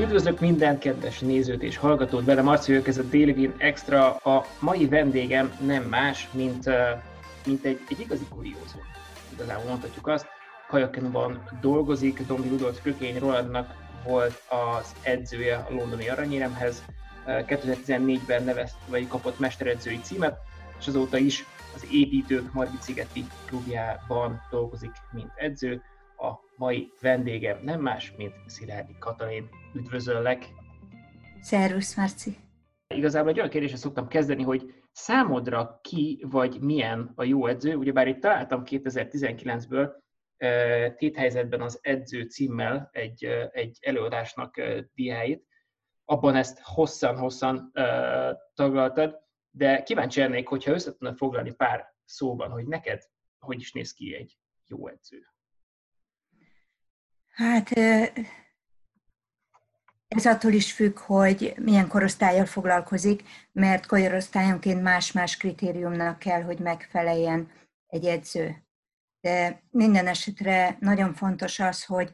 Üdvözlök minden kedves nézőt és hallgatót, velem Marci ez a Délvin Extra. A mai vendégem nem más, mint, mint egy, egy igazi kuriózó. Igazából mondhatjuk azt. Kajakenban dolgozik, Dombi Rudolf Kökény Rolandnak volt az edzője a londoni aranyéremhez. 2014-ben nevezt, vagy kapott mesteredzői címet, és azóta is az építők Margit-szigeti klubjában dolgozik, mint edző a mai vendégem nem más, mint Szilárdi Katalin. Üdvözöllek! Szervusz, Marci! Igazából egy olyan kérdésre szoktam kezdeni, hogy számodra ki vagy milyen a jó edző? Ugyebár itt találtam 2019-ből téthelyzetben az edző címmel egy, egy előadásnak diáit. Abban ezt hosszan-hosszan taglaltad, de kíváncsi lennék, hogyha össze foglalni pár szóban, hogy neked hogy is néz ki egy jó edző. Hát ez attól is függ, hogy milyen korosztályjal foglalkozik, mert korosztályonként más-más kritériumnak kell, hogy megfeleljen egy edző. De minden esetre nagyon fontos az, hogy,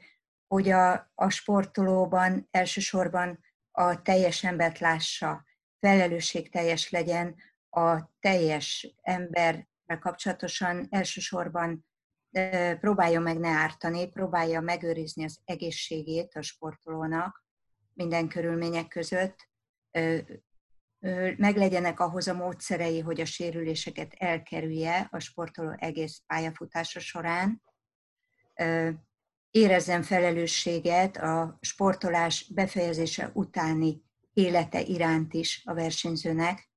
hogy a, a sportolóban elsősorban a teljes embert lássa, felelősségteljes legyen a teljes emberrel kapcsolatosan. Elsősorban próbálja meg ne ártani, próbálja megőrizni az egészségét a sportolónak minden körülmények között, meglegyenek ahhoz a módszerei, hogy a sérüléseket elkerülje a sportoló egész pályafutása során, érezzen felelősséget a sportolás befejezése utáni élete iránt is a versenyzőnek,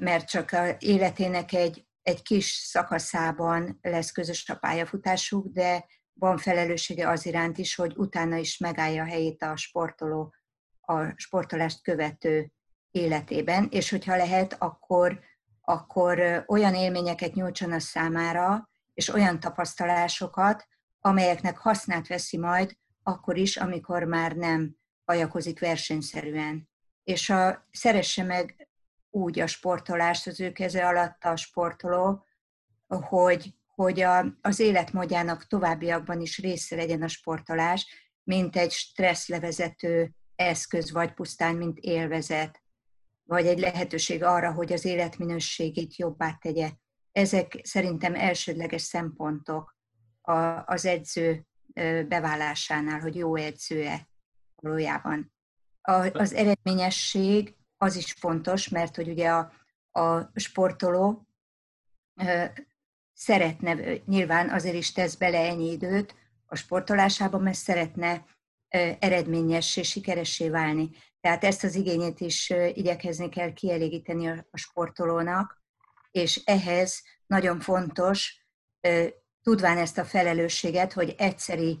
mert csak a életének egy egy kis szakaszában lesz közös a pályafutásuk, de van felelőssége az iránt is, hogy utána is megállja a helyét a sportoló a sportolást követő életében, és hogyha lehet, akkor, akkor olyan élményeket nyújtson a számára, és olyan tapasztalásokat, amelyeknek hasznát veszi majd akkor is, amikor már nem hajakozik versenyszerűen. És a, szeresse meg úgy a sportolást az ő keze alatt a sportoló, hogy, hogy a, az életmódjának továbbiakban is része legyen a sportolás, mint egy stresszlevezető eszköz, vagy pusztán, mint élvezet, vagy egy lehetőség arra, hogy az életminőségét jobbá tegye. Ezek szerintem elsődleges szempontok az edző beválásánál, hogy jó edzőe valójában. Az eredményesség az is fontos, mert hogy ugye a, a sportoló szeretne, nyilván azért is tesz bele ennyi időt a sportolásába, mert szeretne eredményes és sikeressé válni. Tehát ezt az igényét is igyekezni kell kielégíteni a sportolónak, és ehhez nagyon fontos, tudván ezt a felelősséget, hogy egyszeri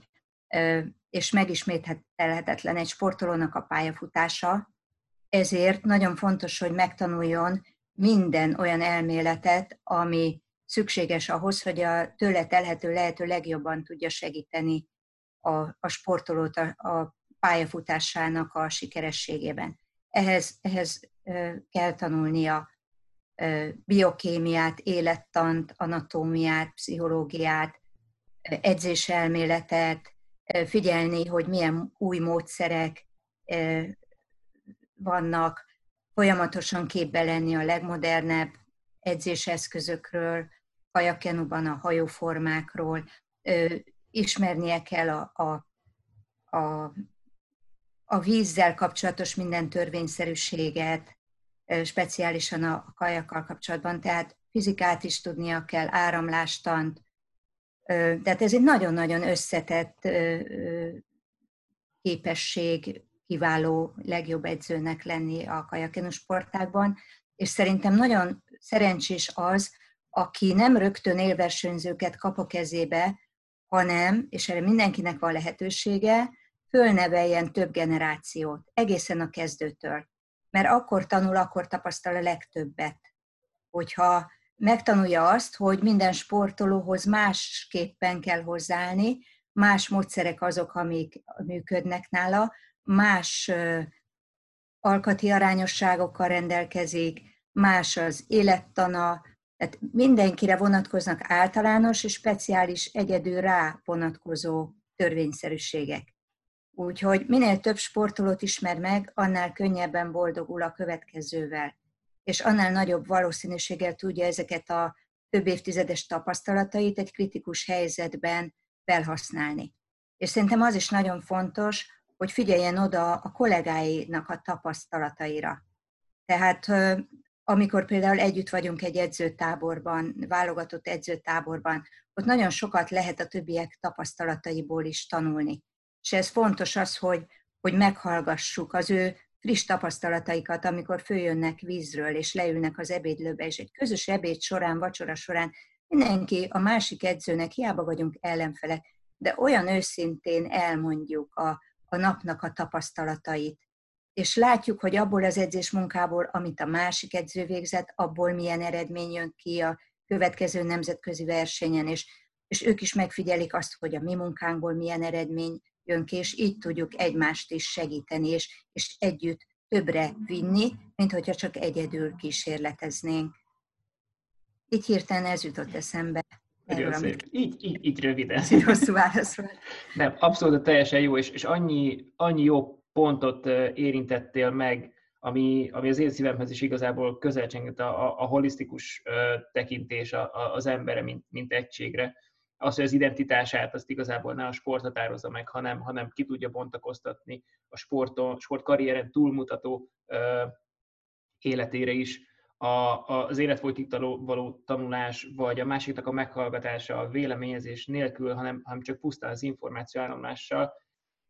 és megismételhetetlen egy sportolónak a pályafutása, ezért nagyon fontos, hogy megtanuljon minden olyan elméletet, ami szükséges ahhoz, hogy a tőle telhető lehető legjobban tudja segíteni a, a sportolót a, a pályafutásának a sikerességében. Ehhez, ehhez kell tanulnia biokémiát, élettant, anatómiát, pszichológiát, edzéselméletet, figyelni, hogy milyen új módszerek vannak, folyamatosan képbe lenni a legmodernebb edzéseszközökről, kajakenuban a hajóformákról, ismernie kell a, a, a, a vízzel kapcsolatos minden törvényszerűséget, speciálisan a kajakkal kapcsolatban, tehát fizikát is tudnia kell, áramlástant. Tehát ez egy nagyon-nagyon összetett képesség, kiváló, legjobb edzőnek lenni a kajakenu sportákban, és szerintem nagyon szerencsés az, aki nem rögtön élversenyzőket kap a kezébe, hanem, és erre mindenkinek van lehetősége, fölneveljen több generációt, egészen a kezdőtől. Mert akkor tanul, akkor tapasztal a legtöbbet. Hogyha megtanulja azt, hogy minden sportolóhoz másképpen kell hozzáállni, más módszerek azok, amik működnek nála, más alkati arányosságokkal rendelkezik, más az élettana, Tehát mindenkire vonatkoznak általános és speciális egyedül rá vonatkozó törvényszerűségek. Úgyhogy minél több sportolót ismer meg, annál könnyebben boldogul a következővel, és annál nagyobb valószínűséggel tudja ezeket a több évtizedes tapasztalatait egy kritikus helyzetben felhasználni. És szerintem az is nagyon fontos, hogy figyeljen oda a kollégáinak a tapasztalataira. Tehát amikor például együtt vagyunk egy edzőtáborban, válogatott edzőtáborban, ott nagyon sokat lehet a többiek tapasztalataiból is tanulni. És ez fontos az, hogy, hogy meghallgassuk az ő friss tapasztalataikat, amikor följönnek vízről, és leülnek az ebédlőbe, és egy közös ebéd során, vacsora során mindenki a másik edzőnek, hiába vagyunk ellenfelek, de olyan őszintén elmondjuk a, a napnak a tapasztalatait, és látjuk, hogy abból az edzés munkából, amit a másik edző végzett, abból milyen eredmény jön ki a következő nemzetközi versenyen, és, és ők is megfigyelik azt, hogy a mi munkánkból milyen eredmény jön ki, és így tudjuk egymást is segíteni, és, és együtt többre vinni, mint hogyha csak egyedül kísérleteznénk. Így hirtelen ez jutott eszembe. Erről, amit... így, így, így röviden. Ez egy hosszú válasz volt. Nem, abszolút teljesen jó, és, és annyi, annyi jó pontot érintettél meg, ami, ami az én szívemhez is igazából közel a, a, a holisztikus tekintés a, a, az embere, mint, mint egységre. Az, hogy az identitását azt igazából ne a sport határozza meg, hanem, hanem ki tudja bontakoztatni a sporton, sportkarrieren túlmutató ö, életére is. A, a, az életfolytig való tanulás, vagy a másiknak a meghallgatása, a véleményezés nélkül, hanem, hanem csak pusztán az információ áramlással,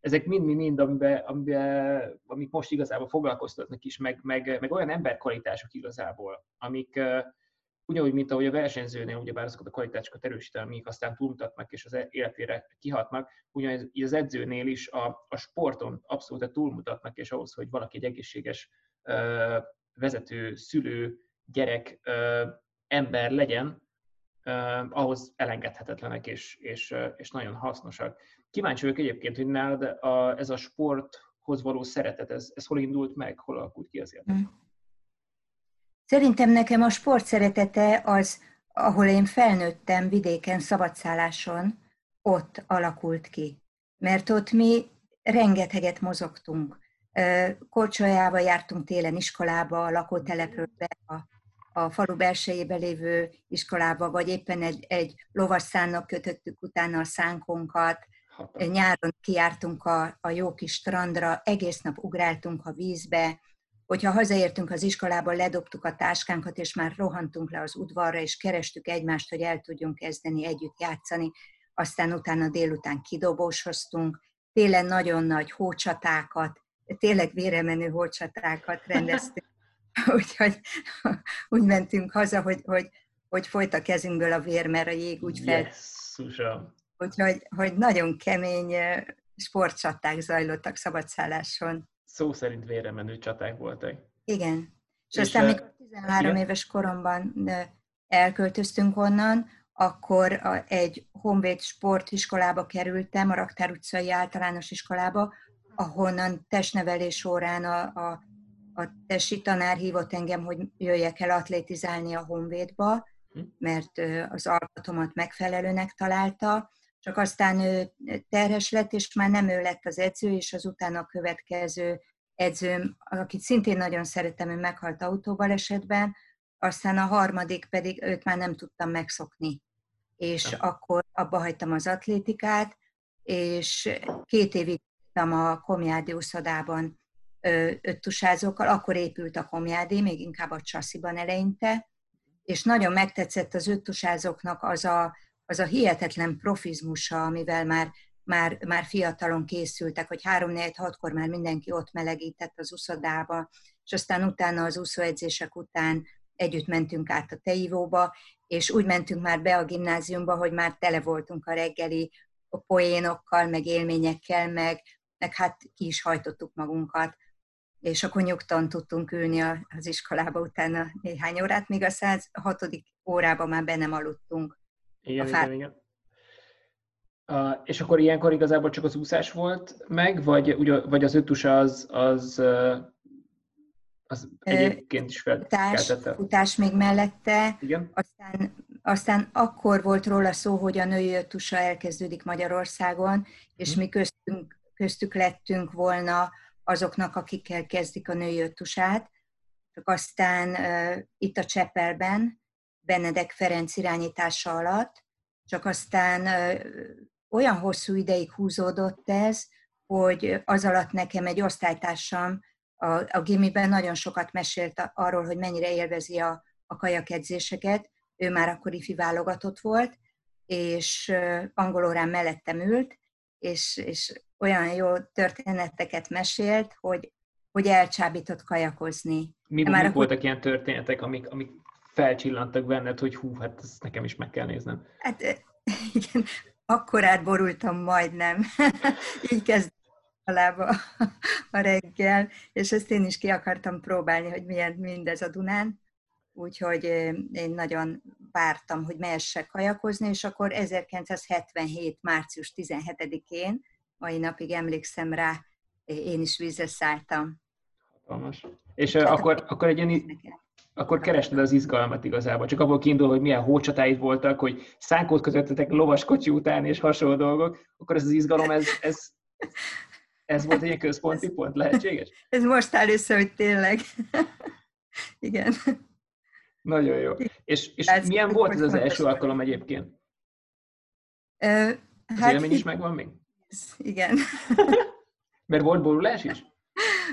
ezek mind-mind, amiben, amiben, amik most igazából foglalkoztatnak is, meg, meg, meg olyan emberkvalitások igazából, amik ugyanúgy, mint ahogy a versenyzőnél ugyebár azokat a kvalitásokat erősíteni, amik aztán túlmutatnak és az életére kihatnak, ugyanez az edzőnél is a, a sporton abszolút túlmutatnak, és ahhoz, hogy valaki egy egészséges ö, vezető, szülő, gyerek, ö, ember legyen, uh, ahhoz elengedhetetlenek és, és, és nagyon hasznosak. Kíváncsi vagyok egyébként, hogy nálad a, ez a sporthoz való szeretet, ez, ez hol indult meg, hol alakult ki az életed? Szerintem nekem a sport szeretete az, ahol én felnőttem vidéken, szabadszálláson, ott alakult ki. Mert ott mi rengeteget mozogtunk. Korcsolyába jártunk télen iskolába, a lakótelepről be, a a falu belsejében lévő iskolába, vagy éppen egy, egy lovasszánnak kötöttük utána a szánkonkat, nyáron kiártunk a, a jó kis strandra, egész nap ugráltunk a vízbe, hogyha hazaértünk az iskolába, ledobtuk a táskánkat, és már rohantunk le az udvarra, és kerestük egymást, hogy el tudjunk kezdeni együtt játszani. Aztán utána délután kidobósoztunk, télen nagyon nagy hócsatákat, tényleg véremenő hócsatákat rendeztünk Úgyhogy úgy mentünk haza, hogy, hogy, hogy folyt a kezünkből a vér, mert a jég úgy fel. Jesszusom. Úgyhogy hogy nagyon kemény sportcsaták zajlottak szabadszálláson. Szó szerint vérre menő csaták voltak. Igen. És, és aztán, mikor 13 igen? éves koromban elköltöztünk onnan, akkor egy Honvéd sportiskolába kerültem, a Raktár utcai általános iskolába, ahonnan testnevelés órán a, a a tesi tanár hívott engem, hogy jöjjek el atlétizálni a Honvédba, hm. mert az alkatomat megfelelőnek találta, csak aztán ő terhes lett, és már nem ő lett az edző, és az utána következő edzőm, akit szintén nagyon szeretem, ő meghalt autóbalesetben, aztán a harmadik pedig őt már nem tudtam megszokni. És ja. akkor abba hagytam az atlétikát, és két évig a Komjádi úszodában öttusázókkal, akkor épült a komjádé, még inkább a csasziban eleinte, és nagyon megtetszett az öttusázóknak az a, az a hihetetlen profizmusa, amivel már, már, már fiatalon készültek, hogy 3-4-6-kor már mindenki ott melegített az uszodába, és aztán utána az úszóedzések után együtt mentünk át a teivóba, és úgy mentünk már be a gimnáziumba, hogy már tele voltunk a reggeli a poénokkal, meg élményekkel, meg, meg hát ki is hajtottuk magunkat és akkor nyugtan tudtunk ülni az iskolába utána néhány órát, míg a 106. órában már be nem aludtunk. Igen, igen, igen. Uh, és akkor ilyenkor igazából csak az úszás volt meg, vagy, vagy az öttusa az, az, az egyébként is futás, futás még mellette. Igen. Aztán, aztán akkor volt róla szó, hogy a női ötusa elkezdődik Magyarországon, és hmm. mi köztünk, köztük lettünk volna azoknak, akikkel kezdik a női ötusát. Csak aztán uh, itt a Csepelben, Benedek Ferenc irányítása alatt, csak aztán olyan hosszú ideig húzódott ez, hogy az alatt nekem egy osztálytársam a, a gimiben nagyon sokat mesélt arról, hogy mennyire élvezi a, a kajakedzéseket. Ő már akkor ifi válogatott volt, és angol órán mellettem ült, és, és olyan jó történeteket mesélt, hogy, hogy elcsábított kajakozni. Mi, már akkor... voltak ilyen történetek, amik, amik felcsillantak benned, hogy hú, hát ezt nekem is meg kell néznem? Hát igen, akkor átborultam majdnem. Így kezd alába a reggel, és ezt én is ki akartam próbálni, hogy milyen mindez a Dunán. Úgyhogy én nagyon vártam, hogy mehessek kajakozni, és akkor 1977. március 17-én, mai napig emlékszem rá, én is vízre szálltam. Hatalmas. És Tehát akkor, akkor egy ilyen, akkor kerested az izgalmat igazából. Csak abból kiindul, hogy milyen hócsatáid voltak, hogy szánkót közöttetek lovaskocsi után és hasonló dolgok, akkor ez az izgalom, ez, ez ez volt egy központi pont, lehetséges? Ez most áll össze, hogy tényleg. Igen. Nagyon jó. És, és ez milyen volt ez az első alkalom egyébként? Uh, az hát élmény is megvan még? Igen. Mert volt borulás is?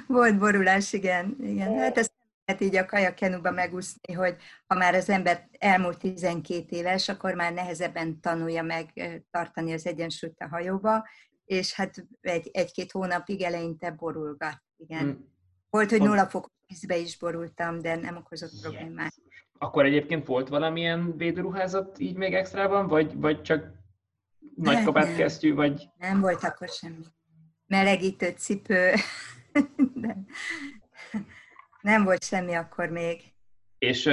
Volt borulás, igen. igen. Hát ezt lehet így a kajakenuba megúszni, hogy ha már az ember elmúlt 12 éves, akkor már nehezebben tanulja meg tartani az egyensúlyt a hajóba, és hát egy, egy-két hónapig eleinte borulgat. Igen. Hmm. Volt, hogy nulla fokos vízbe is borultam, de nem okozott problémát. Akkor egyébként volt valamilyen védőruházat így még extrában, vagy, vagy csak nagy kabát kesztyű, vagy... Nem volt akkor semmi. Melegítő cipő. nem volt semmi akkor még. És,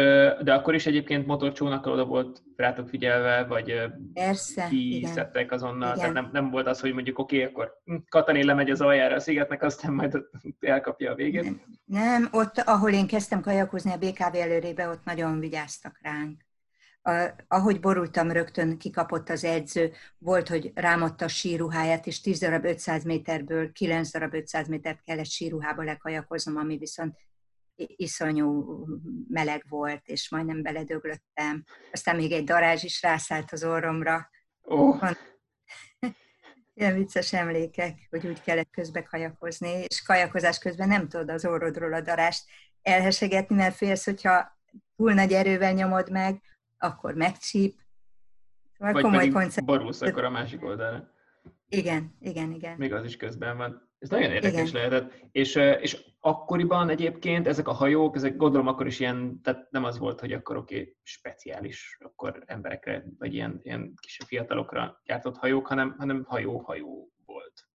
de akkor is egyébként motorcsónakkal oda volt rátok figyelve, vagy Persze, ti szedtek azonnal, igen. tehát nem, nem volt az, hogy mondjuk oké, okay, akkor Katalin lemegy az aljára a szigetnek, aztán majd elkapja a végét. Nem, nem, ott, ahol én kezdtem kajakozni a BKV előrébe, ott nagyon vigyáztak ránk. A, ahogy borultam, rögtön kikapott az edző, volt, hogy rámadta a síruháját, és 10 darab 500 méterből 9 darab 500 métert kellett síruhába lekajakoznom, ami viszont iszonyú meleg volt, és majdnem beledöglöttem. Aztán még egy darázs is rászállt az orromra. Oh. Ilyen vicces emlékek, hogy úgy kellett közbe kajakozni, és kajakozás közben nem tudod az orrodról a darást elhesegetni, mert félsz, hogyha túl nagy erővel nyomod meg, akkor megcsíp. Szóval Vagy komoly pedig borulsz akkor a másik oldalra. Igen, igen, igen. Még az is közben van. Ez nagyon érdekes Igen. lehetett. És, és akkoriban egyébként ezek a hajók, ezek gondolom akkor is ilyen, tehát nem az volt, hogy akkor oké, okay, speciális akkor emberekre, vagy ilyen, ilyen kisebb fiatalokra gyártott hajók, hanem, hanem hajó-hajó volt.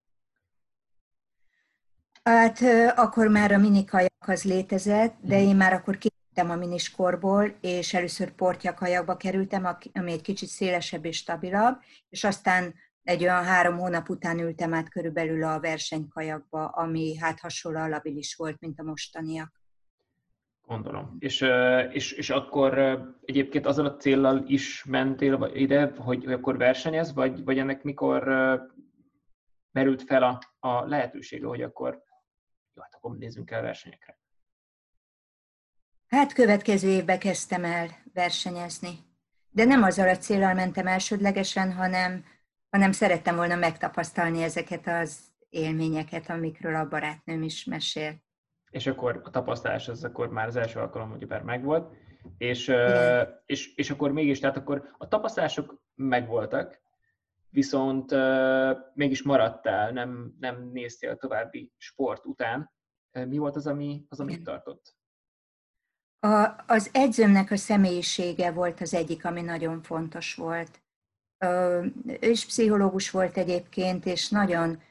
Hát akkor már a minikajak az létezett, de mhm. én már akkor kittem a miniskorból, és először portjakajakba kerültem, ami egy kicsit szélesebb és stabilabb, és aztán egy olyan három hónap után ültem át körülbelül a versenykajakba, ami hát hasonló labilis volt, mint a mostaniak. Gondolom. És, és, és akkor egyébként azzal a céllal is mentél ide, hogy, hogy akkor versenyez, vagy, vagy ennek mikor merült fel a, a lehetősége, hogy akkor jó, hát akkor nézzünk el versenyekre? Hát következő évben kezdtem el versenyezni. De nem azzal a célral mentem elsődlegesen, hanem hanem szerettem volna megtapasztalni ezeket az élményeket, amikről a barátnőm is mesél. És akkor a tapasztalás az akkor már az első alkalom már megvolt, és, és, és akkor mégis, tehát akkor a tapasztalások megvoltak, viszont uh, mégis maradtál, nem, nem néztél további sport után. Mi volt az, ami, az, amit tartott? A, az edzőmnek a személyisége volt az egyik, ami nagyon fontos volt és pszichológus volt egyébként, és nagyon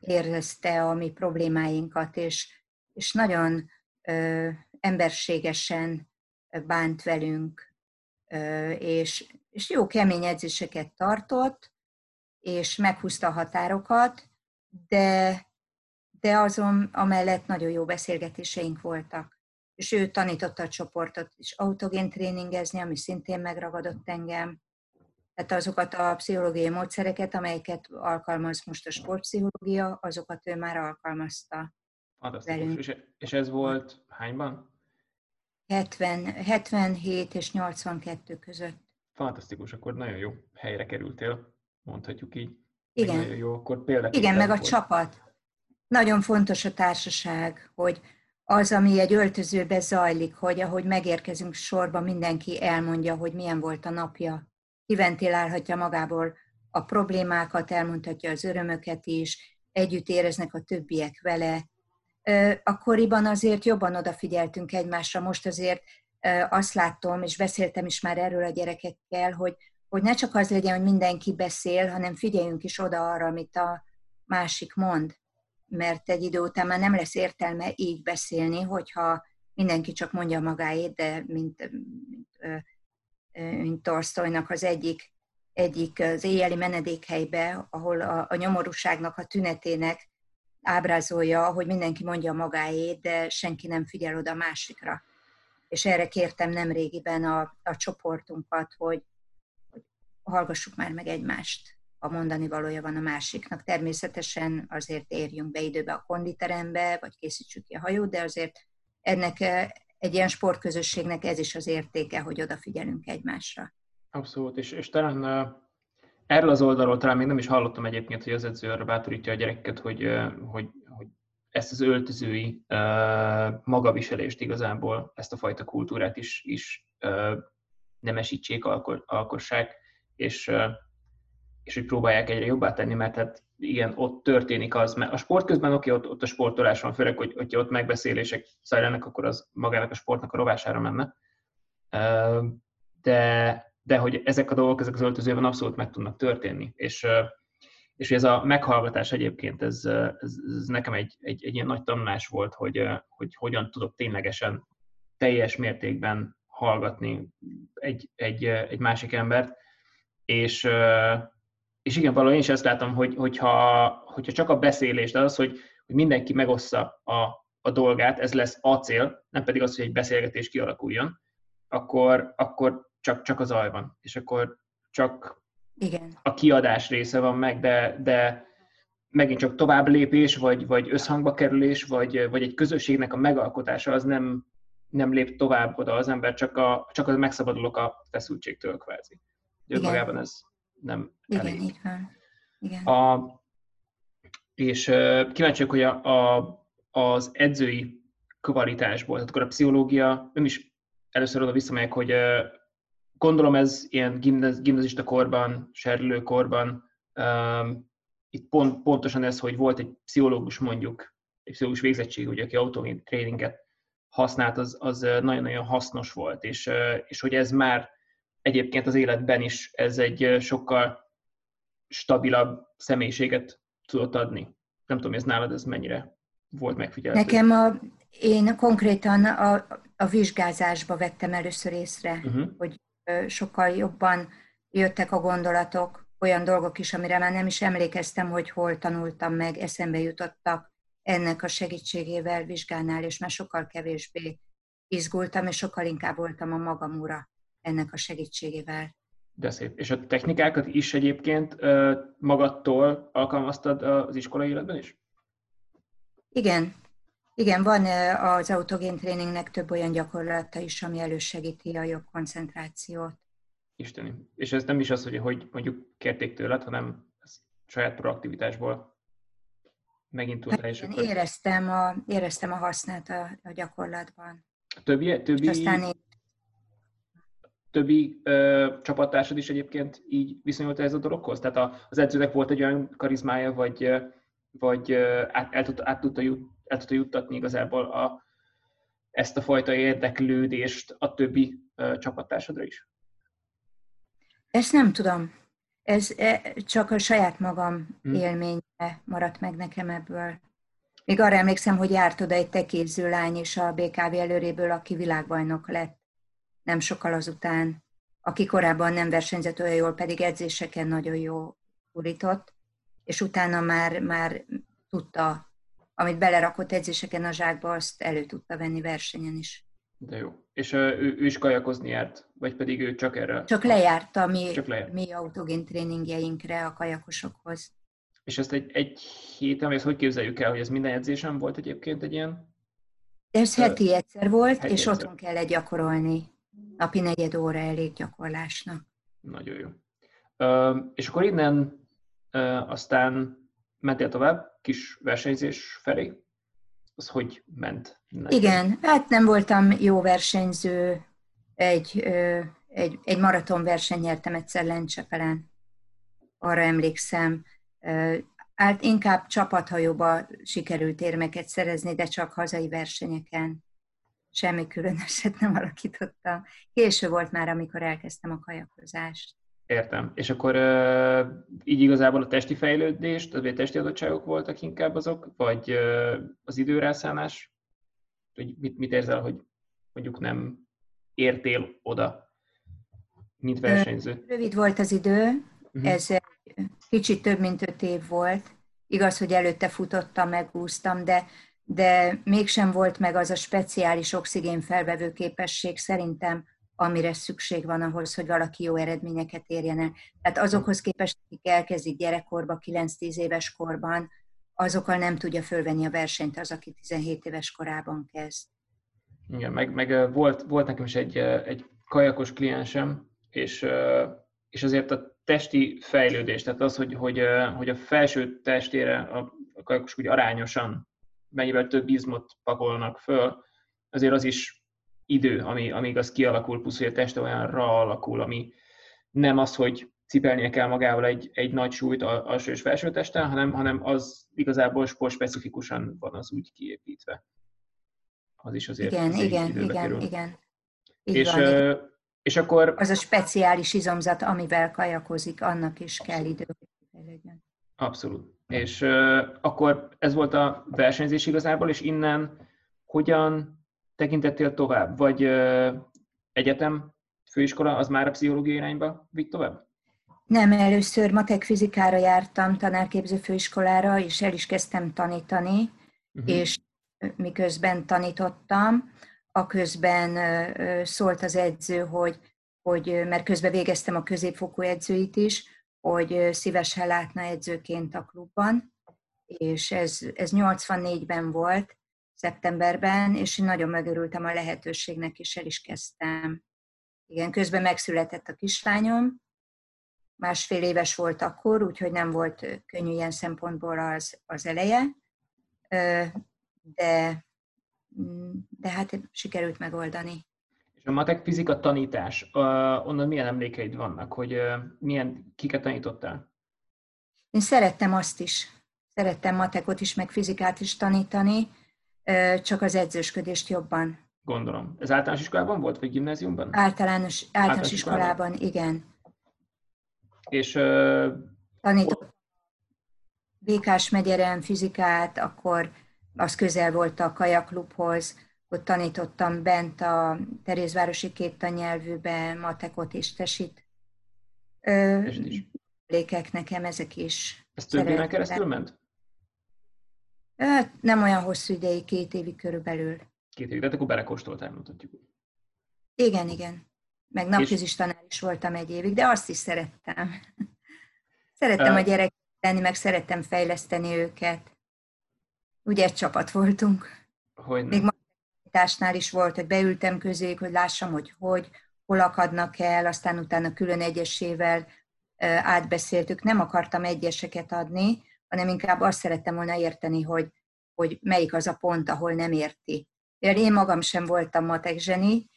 érezte a mi problémáinkat, és, és nagyon emberségesen bánt velünk, és, és jó kemény edzéseket tartott, és meghúzta a határokat, de, de azon amellett nagyon jó beszélgetéseink voltak. És ő tanította a csoportot is autogén tréningezni, ami szintén megragadott engem. Tehát azokat a pszichológiai módszereket, amelyeket alkalmaz most a sportpszichológia, azokat ő már alkalmazta. Fantasztikus. És, és ez volt hányban? 70, 77 és 82 között. Fantasztikus, akkor nagyon jó helyre kerültél, mondhatjuk így. Igen. Nagyon jó, akkor. Igen, meg a volt. csapat. Nagyon fontos a társaság, hogy az, ami egy öltözőbe zajlik, hogy ahogy megérkezünk sorba, mindenki elmondja, hogy milyen volt a napja. Kiventilálhatja magából a problémákat, elmondhatja az örömöket is, együtt éreznek a többiek vele. Akkoriban azért jobban odafigyeltünk egymásra, most azért azt látom, és beszéltem is már erről a gyerekekkel, hogy, hogy ne csak az legyen, hogy mindenki beszél, hanem figyeljünk is oda arra, amit a másik mond mert egy idő után már nem lesz értelme így beszélni, hogyha mindenki csak mondja magáét, de mint, mint, mint az egyik, egyik az éjjeli menedékhelybe, ahol a, a nyomorúságnak a tünetének ábrázolja, hogy mindenki mondja magáét, de senki nem figyel oda a másikra. És erre kértem nemrégiben a, a csoportunkat, hogy, hogy hallgassuk már meg egymást a mondani valója van a másiknak. Természetesen azért érjünk be időbe a konditerembe, vagy készítsük ki a hajót, de azért ennek egy ilyen sportközösségnek ez is az értéke, hogy odafigyelünk egymásra. Abszolút, és, és talán erről az oldalról talán még nem is hallottam egyébként, hogy az edző arra bátorítja a gyerekeket, hogy, hogy, hogy ezt az öltözői magaviselést igazából, ezt a fajta kultúrát is, is nemesítsék, alkossák, és és hogy próbálják egyre jobbá tenni, mert hát igen, ott történik az, mert a sport közben oké, ott, ott a sportolás van, főleg, hogy, hogyha ott megbeszélések zajlanak, akkor az magának a sportnak a rovására menne. De, de hogy ezek a dolgok, ezek az öltözőben abszolút meg tudnak történni. És, és ez a meghallgatás egyébként, ez, ez, ez nekem egy, egy, egy ilyen nagy tanulás volt, hogy, hogy hogyan tudok ténylegesen teljes mértékben hallgatni egy, egy, egy másik embert, és, és igen, valahol én is ezt látom, hogy, hogyha, hogyha csak a beszélés, de az, hogy, hogy mindenki megossza a, a dolgát, ez lesz a cél, nem pedig az, hogy egy beszélgetés kialakuljon, akkor, akkor csak, csak az zaj van, és akkor csak igen. a kiadás része van meg, de, de megint csak tovább lépés, vagy, vagy összhangba kerülés, vagy, vagy egy közösségnek a megalkotása, az nem, nem lép tovább oda az ember, csak, a, csak az megszabadulok a feszültségtől kvázi. Önmagában ez, nem Igen, elég. így van. Igen. A, és uh, kíváncsiak, hogy a, a, az edzői kvalitásból, tehát akkor a pszichológia, nem is először oda visszamegyek, hogy uh, gondolom ez ilyen gimnaz, gimnazista korban, serülő korban, um, itt pont, pontosan ez, hogy volt egy pszichológus mondjuk, egy pszichológus végzettség, ugye, aki autómi tréninget használt, az, az nagyon-nagyon hasznos volt, és, és hogy ez már egyébként az életben is ez egy sokkal stabilabb személyiséget tudott adni. Nem tudom, ez nálad ez mennyire volt megfigyelhető. Nekem a, én konkrétan a, a vizsgázásba vettem először észre, uh-huh. hogy sokkal jobban jöttek a gondolatok, olyan dolgok is, amire már nem is emlékeztem, hogy hol tanultam meg, eszembe jutottak ennek a segítségével vizsgánál, és már sokkal kevésbé izgultam, és sokkal inkább voltam a magam ura ennek a segítségével. De szép. És a technikákat is egyébként magadtól alkalmaztad az iskolai életben is? Igen. Igen, van az autogén tréningnek több olyan gyakorlata is, ami elősegíti a jobb koncentrációt. Isteni. És ez nem is az, hogy, hogy mondjuk kérték tőled, hanem ez saját proaktivitásból megint tudtál, és akkor... Éreztem a, éreztem a hasznát a, a gyakorlatban. Többi, többi, aztán én többi ö, csapattársad is egyébként így viszonyult ez a dologhoz? Tehát a, az edzőnek volt egy olyan karizmája, vagy, vagy át, el, tud, át tudta, jut, el tudta juttatni igazából a, ezt a fajta érdeklődést a többi ö, csapattársadra is? Ezt nem tudom. Ez e, csak a saját magam hmm. élménye maradt meg nekem ebből. Még arra emlékszem, hogy járt oda egy tekéző lány is a BKV előréből, aki világbajnok lett nem sokkal azután, aki korábban nem versenyzett olyan jól, pedig edzéseken nagyon jó urított, és utána már, már tudta amit belerakott edzéseken a zsákba, azt elő tudta venni versenyen is. De jó. És ő, ő is kajakozni járt? Vagy pedig ő csak erre? Csak lejárt a mi, csak lejárt. mi autogén tréningjeinkre a kajakosokhoz. És ezt egy, egy héten, vagy ezt hogy képzeljük el, hogy ez minden edzésen volt egyébként egy ilyen? Ez heti egyszer volt, heti és egyszer. otthon kellett gyakorolni. Napi negyed óra elég gyakorlásnak. Nagyon jó. Uh, és akkor innen uh, aztán mentél tovább, kis versenyzés felé? Az hogy ment? Neked? Igen, hát nem voltam jó versenyző. Egy, uh, egy, egy maratonverseny nyertem egyszer Lencsepelen. Arra emlékszem. Hát inkább csapathajóba sikerült érmeket szerezni, de csak hazai versenyeken. Semmi különöset nem alakítottam. Késő volt már, amikor elkezdtem a kajakozást. Értem. És akkor így igazából a testi fejlődést, vagy a testi adottságok voltak inkább azok, vagy az időrászánás? Hogy mit, mit érzel, hogy mondjuk nem értél oda, mint versenyző? Rövid volt az idő, uh-huh. ez kicsit több mint öt év volt. Igaz, hogy előtte futottam, megúsztam, de, de mégsem volt meg az a speciális oxigén felvevő képesség szerintem, amire szükség van ahhoz, hogy valaki jó eredményeket érjen el. Tehát azokhoz képest, akik elkezdik gyerekkorba, 9-10 éves korban, azokkal nem tudja fölvenni a versenyt az, aki 17 éves korában kezd. Igen, meg, meg volt, volt nekem is egy, egy kajakos kliensem, és, és azért a testi fejlődés, tehát az, hogy, hogy, hogy a felső testére a, a kajak úgy arányosan mennyivel több izmot pakolnak föl, azért az is idő, ami, amíg az kialakul, plusz hogy a teste olyanra alakul, ami nem az, hogy cipelnie kell magával egy, egy nagy súlyt alsó és felső testen, hanem, hanem az igazából sportspecifikusan van az úgy kiépítve. Az is azért igen, igen, igen, kerül. igen. Így és, van, és akkor... Az a speciális izomzat, amivel kajakozik, annak is kell idő. Abszolút. És uh, akkor ez volt a versenyzés igazából, és innen hogyan tekintettél tovább? Vagy uh, egyetem, főiskola, az már a pszichológiai irányba vitt tovább? Nem, először matek fizikára jártam tanárképző főiskolára, és el is kezdtem tanítani, uh-huh. és miközben tanítottam, a közben szólt az edző, hogy, hogy mert közben végeztem a középfokú edzőit is, hogy szívesen látna edzőként a klubban, és ez, ez 84-ben volt, szeptemberben, és én nagyon megörültem a lehetőségnek, és el is kezdtem. Igen, közben megszületett a kislányom, másfél éves volt akkor, úgyhogy nem volt könnyű ilyen szempontból az, az eleje, de de hát sikerült megoldani. És a matek fizika tanítás, onnan milyen emlékeid vannak, hogy milyen, kiket tanítottál? Én szerettem azt is. Szerettem matekot is, meg fizikát is tanítani, csak az edzősködést jobban. Gondolom. Ez általános iskolában volt, vagy gimnáziumban? Általános, általános, általános iskolában, iskolában, igen. És uh, tanítottam Békás megyeren fizikát, akkor az közel volt a kajaklubhoz, ott tanítottam bent a Terézvárosi kéttanyelvűbe matekot és tesit. Lékek nekem ezek is. Ez több éven keresztül ment? Hát nem olyan hosszú ideig, két évig körülbelül. Két évig, de hát akkor belekóstoltál, mondhatjuk. Igen, igen. Meg napközis tanár is voltam egy évig, de azt is szerettem. szerettem uh, a gyerek lenni, meg szerettem fejleszteni őket. Ugye egy csapat voltunk. Hogy Még magánításnál is volt, hogy beültem közéjük, hogy lássam, hogy hogy, hol akadnak el, aztán utána külön egyesével átbeszéltük. Nem akartam egyeseket adni, hanem inkább azt szerettem volna érteni, hogy, hogy melyik az a pont, ahol nem érti. Én magam sem voltam matek zseni,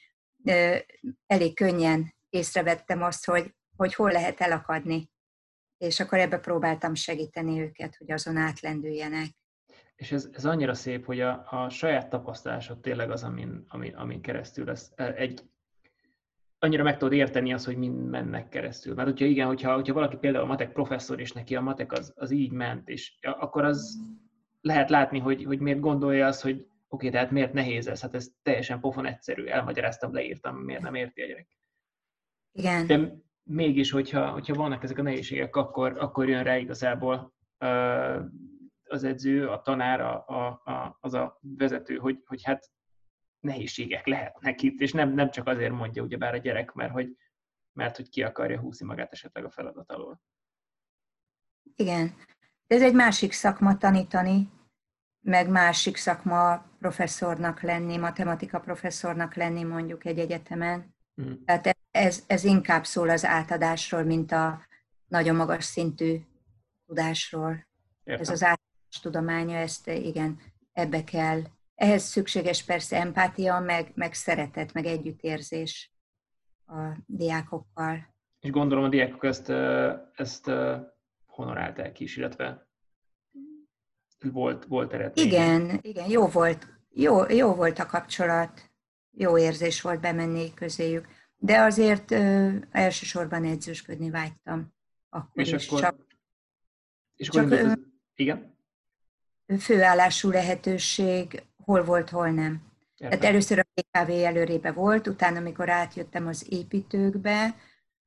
elég könnyen észrevettem azt, hogy, hogy hol lehet elakadni. És akkor ebbe próbáltam segíteni őket, hogy azon átlendüljenek és ez, ez annyira szép, hogy a, a saját tapasztalásod tényleg az, amin, amin, amin keresztül lesz. E, egy, annyira meg tudod érteni azt, hogy mind mennek keresztül. Mert hogyha igen, hogyha, hogyha valaki például a matek professzor, és neki a matek az, az így ment, és akkor az lehet látni, hogy, hogy miért gondolja azt, hogy oké, okay, tehát miért nehéz ez? Hát ez teljesen pofon egyszerű, elmagyaráztam, leírtam, miért nem érti a gyerek. Igen. De mégis, hogyha, hogyha vannak ezek a nehézségek, akkor, akkor jön rá igazából az edző, a tanár, a, a, a, az a vezető, hogy, hogy hát nehézségek lehetnek itt, és nem, nem csak azért mondja ugyebár a gyerek, mert hogy, mert hogy ki akarja húzni magát esetleg a feladat alól. Igen. De ez egy másik szakma tanítani, meg másik szakma professzornak lenni, matematika professzornak lenni mondjuk egy egyetemen. Hmm. Tehát ez, ez inkább szól az átadásról, mint a nagyon magas szintű tudásról. Értem. Ez az átadás tudománya, ezt igen, ebbe kell. Ehhez szükséges persze empátia, meg, meg szeretet, meg együttérzés a diákokkal. És gondolom a diákok ezt, ezt honorálták is, illetve volt, volt eredmény. Igen, igen, jó volt, jó, jó volt a kapcsolat, jó érzés volt bemenni közéjük, de azért ö, elsősorban edzősködni vágytam. Akkor és is. akkor, csak, és akkor csak, ez, igen? Főállású lehetőség, hol volt, hol nem. Tehát először a PKV előrébe volt, utána, amikor átjöttem az építőkbe,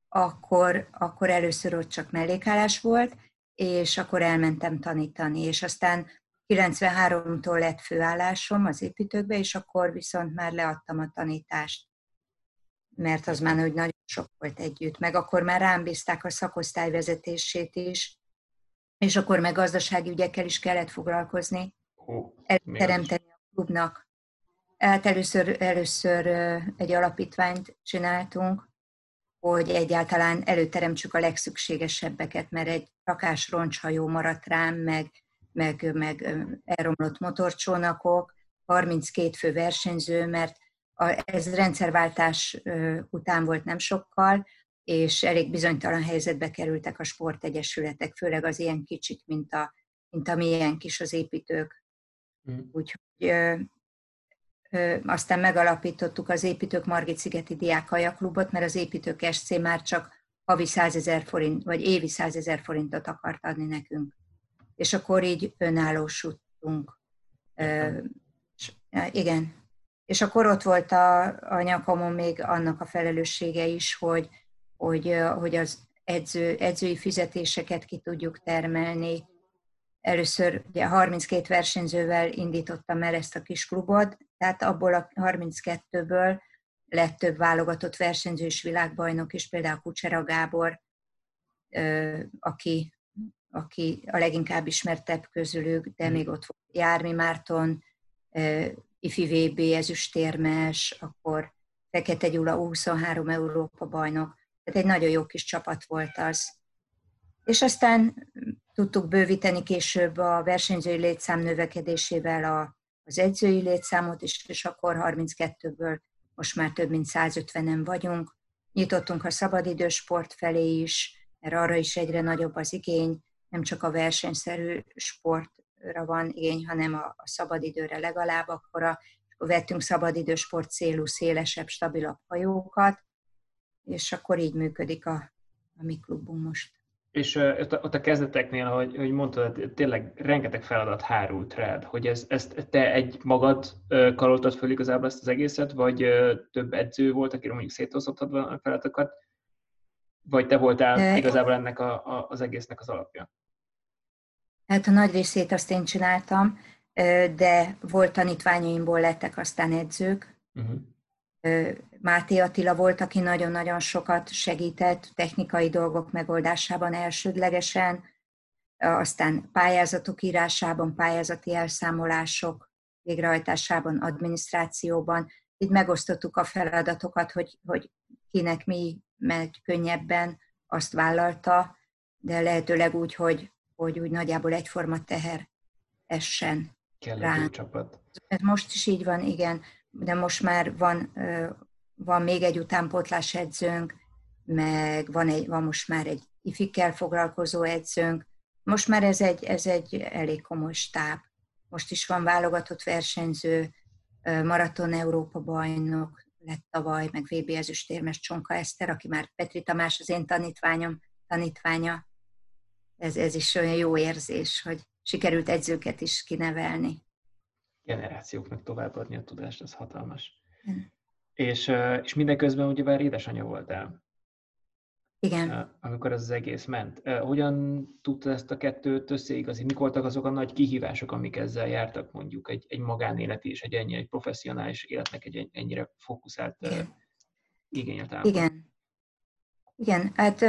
akkor, akkor először ott csak mellékállás volt, és akkor elmentem tanítani, és aztán 93-tól lett főállásom az építőkbe, és akkor viszont már leadtam a tanítást, mert az már hogy nagyon sok volt együtt. Meg akkor már rám bízták a szakosztály vezetését is, és akkor meg gazdasági ügyekkel is kellett foglalkozni, oh, teremteni a klubnak. Hát először, először egy alapítványt csináltunk, hogy egyáltalán előteremtsük a legszükségesebbeket, mert egy rakás roncshajó maradt rám, meg, meg, meg elromlott motorcsónakok, 32 fő versenyző, mert a, ez rendszerváltás után volt nem sokkal, és elég bizonytalan helyzetbe kerültek a sportegyesületek, főleg az ilyen kicsik, mint a, mint a milyen kis az építők. Mm. Úgyhogy aztán megalapítottuk az Építők Margit Szigeti Diákajaklubot, mert az Építők SC már csak havi 100 ezer forint, vagy évi 100 ezer forintot akart adni nekünk. És akkor így önállósultunk. igen. És akkor ott volt a, a nyakamon még annak a felelőssége is, hogy, hogy, hogy az edző, edzői fizetéseket ki tudjuk termelni, Először ugye 32 versenyzővel indítottam el ezt a kis klubot, tehát abból a 32-ből lett több válogatott versenyző és világbajnok is, például Kucsera Gábor, aki, aki a leginkább ismertebb közülük, de hmm. még ott volt Jármi Márton, Ifi VB ezüstérmes, akkor Fekete Gyula 23 Európa bajnok. Tehát egy nagyon jó kis csapat volt az. És aztán tudtuk bővíteni később a versenyzői létszám növekedésével a, az edzői létszámot is, és akkor 32-ből most már több mint 150-en vagyunk. Nyitottunk a szabadidős sport felé is, mert arra is egyre nagyobb az igény, nem csak a versenyszerű sportra van igény, hanem a, a szabadidőre legalább akkora. Akkor vettünk szabadidős sport célú, szélesebb, stabilabb hajókat, és akkor így működik a, a mi klubunk most. És ott a, ott a kezdeteknél, hogy, hogy mondtad, tényleg rengeteg feladat hárult rád, hogy ez, ezt te egy magad karoltad föl igazából ezt az egészet, vagy több edző volt, akire mondjuk szétosztottad a feladatokat, vagy te voltál igazából ennek a, a, az egésznek az alapja? Hát a nagy részét azt én csináltam, de volt tanítványaimból lettek aztán edzők, uh-huh. Máté Attila volt, aki nagyon-nagyon sokat segített technikai dolgok megoldásában elsődlegesen, aztán pályázatok írásában, pályázati elszámolások végrehajtásában, adminisztrációban. Így megosztottuk a feladatokat, hogy, hogy kinek mi megy könnyebben, azt vállalta, de lehetőleg úgy, hogy, hogy úgy nagyjából egyforma teher essen Kell csapat. Ez most is így van, igen de most már van, van még egy utánpótlás edzőnk, meg van, egy, van most már egy ifikkel foglalkozó edzőnk. Most már ez egy, ez egy elég komoly stáb. Most is van válogatott versenyző, maraton Európa bajnok lett tavaly, meg VB ezüstérmes Csonka Eszter, aki már Petri Tamás az én tanítványom, tanítványa. Ez, ez is olyan jó érzés, hogy sikerült edzőket is kinevelni generációknak továbbadni a tudást, az hatalmas. Mm. És, és mindeközben ugyebár édesanyja voltál. Igen. amikor ez az egész ment. Hogyan tudta ezt a kettőt összeigazni? Mik voltak azok a nagy kihívások, amik ezzel jártak mondjuk egy, egy magánélet és egy ennyi, egy professzionális életnek egy ennyire fókuszált Igen. igényet Igen. Igen, hát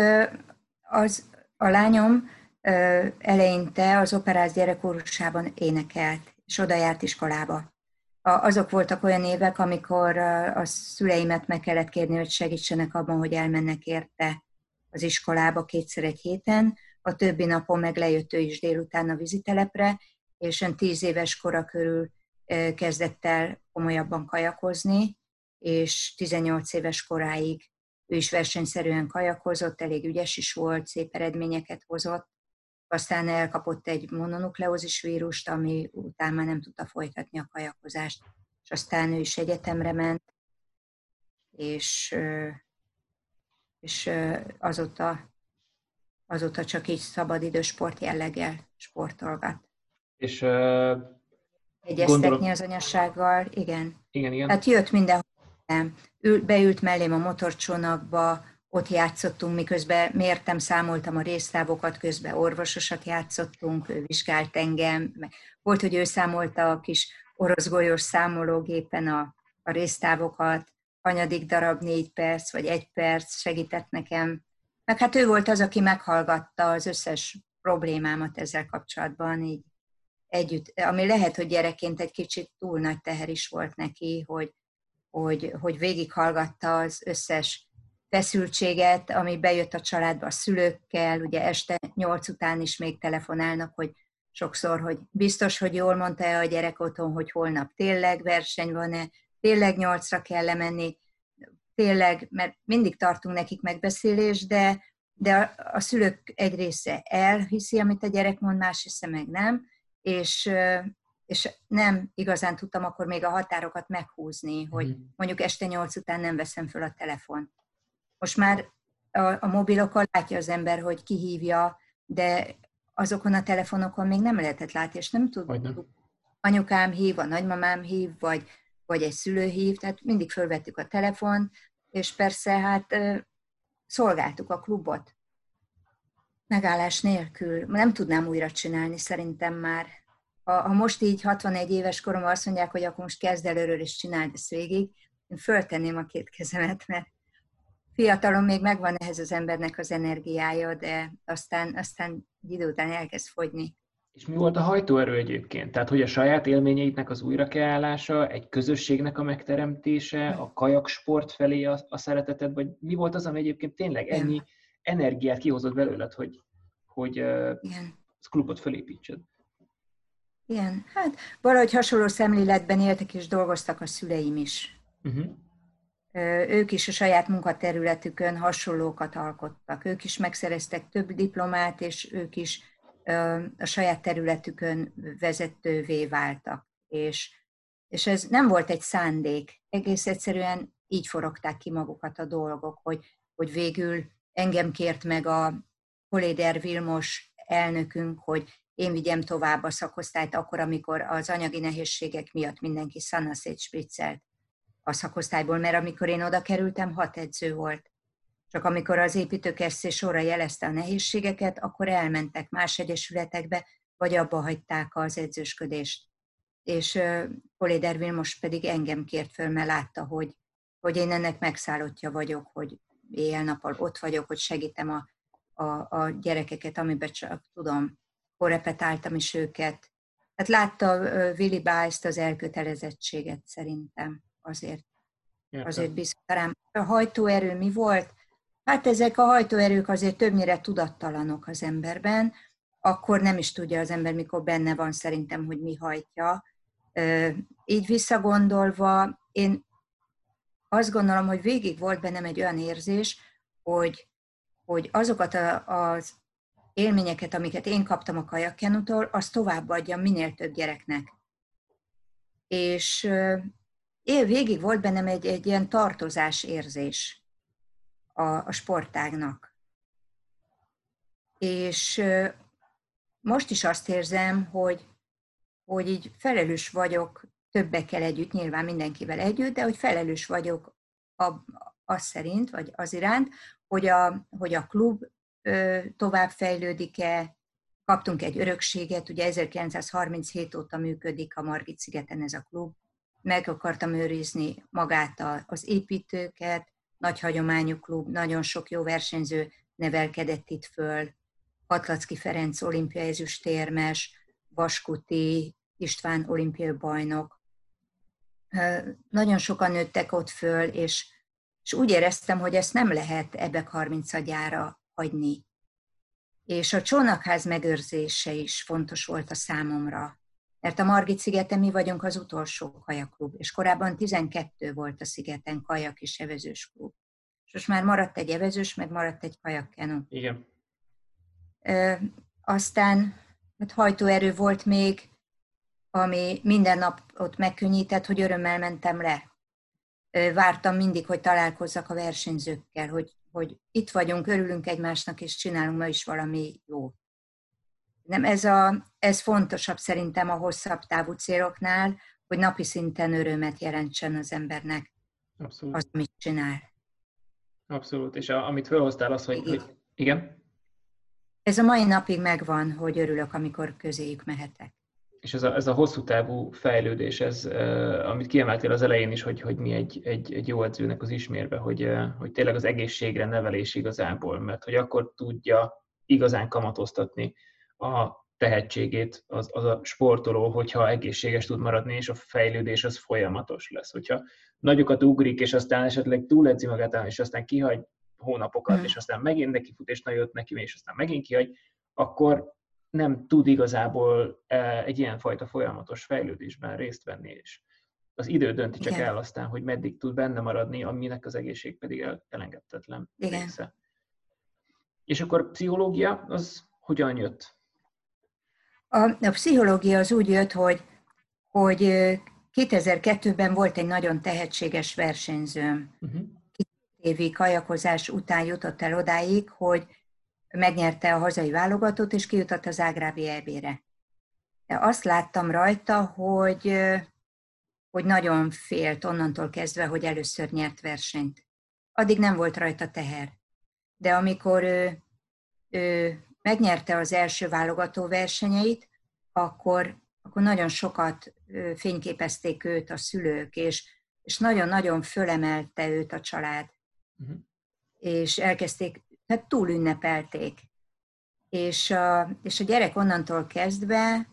az, a lányom eleinte az operáz gyerekkorúsában énekelt, és oda járt iskolába. Azok voltak olyan évek, amikor a szüleimet meg kellett kérni, hogy segítsenek abban, hogy elmennek érte az iskolába kétszer egy héten, a többi napon meg lejött ő is délután a vizitelepre, és ön tíz éves kora körül kezdett el komolyabban kajakozni, és 18 éves koráig ő is versenyszerűen kajakozott, elég ügyes is volt, szép eredményeket hozott, aztán elkapott egy mononukleózis vírust, ami után már nem tudta folytatni a kajakozást. És aztán ő is egyetemre ment, és, és azóta, azóta csak így szabadidős sport jelleggel sportolgat. És uh, Egyeztetni gondolom... az anyassággal, igen. Igen, igen. Hát jött minden, Ül, beült mellém a motorcsónakba, ott játszottunk, miközben mértem, számoltam a résztávokat, közben orvososat játszottunk, ő vizsgált engem. Volt, hogy ő számolta a kis orosz golyós számológépen a, a résztávokat, hanyadik darab négy perc, vagy egy perc segített nekem. Meg hát ő volt az, aki meghallgatta az összes problémámat ezzel kapcsolatban, így együtt, ami lehet, hogy gyerekként egy kicsit túl nagy teher is volt neki, hogy, hogy, hogy végighallgatta az összes feszültséget, ami bejött a családba a szülőkkel, ugye este nyolc után is még telefonálnak, hogy sokszor, hogy biztos, hogy jól mondta-e a gyerek otthon, hogy holnap tényleg verseny van-e, tényleg nyolcra kell lemenni, tényleg, mert mindig tartunk nekik megbeszélést, de, de a, a szülők egy része elhiszi, amit a gyerek mond, más része meg nem, és, és nem igazán tudtam akkor még a határokat meghúzni, hogy mhm. mondjuk este nyolc után nem veszem föl a telefon. Most már a, a mobilokon látja az ember, hogy kihívja, de azokon a telefonokon még nem lehetett látni, és nem tudtuk. Anyukám hív, a nagymamám hív, vagy, vagy egy szülő hív, tehát mindig fölvettük a telefon, és persze hát szolgáltuk a klubot. Megállás nélkül. Nem tudnám újra csinálni szerintem már. Ha, ha most így 61 éves korom azt mondják, hogy akkor most kezd el és csináld ezt végig, én föltenném a két kezemet, mert fiatalon még megvan ehhez az embernek az energiája, de aztán, aztán egy idő után elkezd fogyni. És mi volt a hajtóerő egyébként? Tehát, hogy a saját élményeidnek az újrakeállása, egy közösségnek a megteremtése, a kajaksport felé a, a szereteted, vagy mi volt az, ami egyébként tényleg ennyi Igen. energiát kihozott belőled, hogy, hogy Igen. a klubot felépítsed? Igen, hát valahogy hasonló szemléletben éltek és dolgoztak a szüleim is. Uh-huh ők is a saját munkaterületükön hasonlókat alkottak. Ők is megszereztek több diplomát, és ők is a saját területükön vezetővé váltak. És, és ez nem volt egy szándék, egész egyszerűen így forogták ki magukat a dolgok, hogy, hogy végül engem kért meg a Koléder Vilmos elnökünk, hogy én vigyem tovább a szakosztályt akkor, amikor az anyagi nehézségek miatt mindenki szanaszét spriccelt a szakosztályból, mert amikor én oda kerültem, hat edző volt. Csak amikor az építőkesszé sorra jelezte a nehézségeket, akkor elmentek más egyesületekbe, vagy abba hagyták az edzősködést. És Poléder Vilmos pedig engem kért föl, mert látta, hogy, hogy én ennek megszállottja vagyok, hogy éjjel-nappal ott vagyok, hogy segítem a, a, a gyerekeket, amiben csak tudom. Korrepetáltam is őket. Hát látta Willy Bice-t az elkötelezettséget szerintem azért, azért biztos rám. A hajtóerő mi volt? Hát ezek a hajtóerők azért többnyire tudattalanok az emberben, akkor nem is tudja az ember, mikor benne van szerintem, hogy mi hajtja. Így visszagondolva, én azt gondolom, hogy végig volt bennem egy olyan érzés, hogy, hogy azokat az élményeket, amiket én kaptam a kajakkenutól, azt továbbadjam minél több gyereknek. És él végig volt bennem egy, egy ilyen tartozás érzés a, a sportágnak. És most is azt érzem, hogy, hogy így felelős vagyok többekkel együtt, nyilván mindenkivel együtt, de hogy felelős vagyok az szerint, vagy az iránt, hogy a, hogy a klub tovább fejlődik-e, kaptunk egy örökséget, ugye 1937 óta működik a Margit szigeten ez a klub, meg akartam őrizni magát az építőket, nagy hagyományú klub, nagyon sok jó versenyző nevelkedett itt föl, Patlacki Ferenc olimpiai ezüstérmes, Vaskuti István olimpiai bajnok. Nagyon sokan nőttek ott föl, és, és úgy éreztem, hogy ezt nem lehet ebbe 30 agyára hagyni. És a csónakház megőrzése is fontos volt a számomra, mert a Margit szigeten mi vagyunk az utolsó kajaklub, és korábban 12 volt a szigeten kajak és evezős klub. És most már maradt egy evezős, meg maradt egy kajakkenu. Igen. E, aztán hát hajtóerő volt még, ami minden nap ott megkönnyített, hogy örömmel mentem le. Vártam mindig, hogy találkozzak a versenyzőkkel, hogy, hogy itt vagyunk, örülünk egymásnak, és csinálunk ma is valami jó. Nem, ez, a, ez fontosabb szerintem a hosszabb távú céloknál, hogy napi szinten örömet jelentsen az embernek Abszolút. azt, amit csinál. Abszolút, és a, amit felhoztál az, hogy, igen. hogy igen? Ez a mai napig megvan, hogy örülök, amikor közéjük mehetek és ez a, ez a hosszú távú fejlődés, ez, amit kiemeltél az elején is, hogy, hogy mi egy, egy, egy jó edzőnek az ismérve, hogy, hogy tényleg az egészségre nevelés igazából, mert hogy akkor tudja igazán kamatoztatni a tehetségét az, az a sportoló, hogyha egészséges tud maradni, és a fejlődés az folyamatos lesz. Hogyha nagyokat ugrik, és aztán esetleg túledzi magát, és aztán kihagy hónapokat, mm. és aztán megint neki fut, és nagyot neki, és aztán megint kihagy, akkor nem tud igazából e, egy ilyen fajta folyamatos fejlődésben részt venni, és az idő dönti csak Igen. el aztán, hogy meddig tud benne maradni, aminek az egészség pedig elengedhetetlen Igen. része. És akkor pszichológia, az hogyan jött? A, a pszichológia az úgy jött, hogy, hogy 2002-ben volt egy nagyon tehetséges versenyzőm. Uh-huh. évi kajakozás után jutott el odáig, hogy megnyerte a hazai válogatót, és kijutott az Ágrábi EB-re. De azt láttam rajta, hogy, hogy nagyon félt onnantól kezdve, hogy először nyert versenyt. Addig nem volt rajta teher. De amikor ő, ő megnyerte az első válogató versenyeit, akkor, akkor nagyon sokat fényképezték őt a szülők, és, és nagyon-nagyon fölemelte őt a család. Uh-huh. És elkezdték hát túl ünnepelték. És a, és a gyerek onnantól kezdve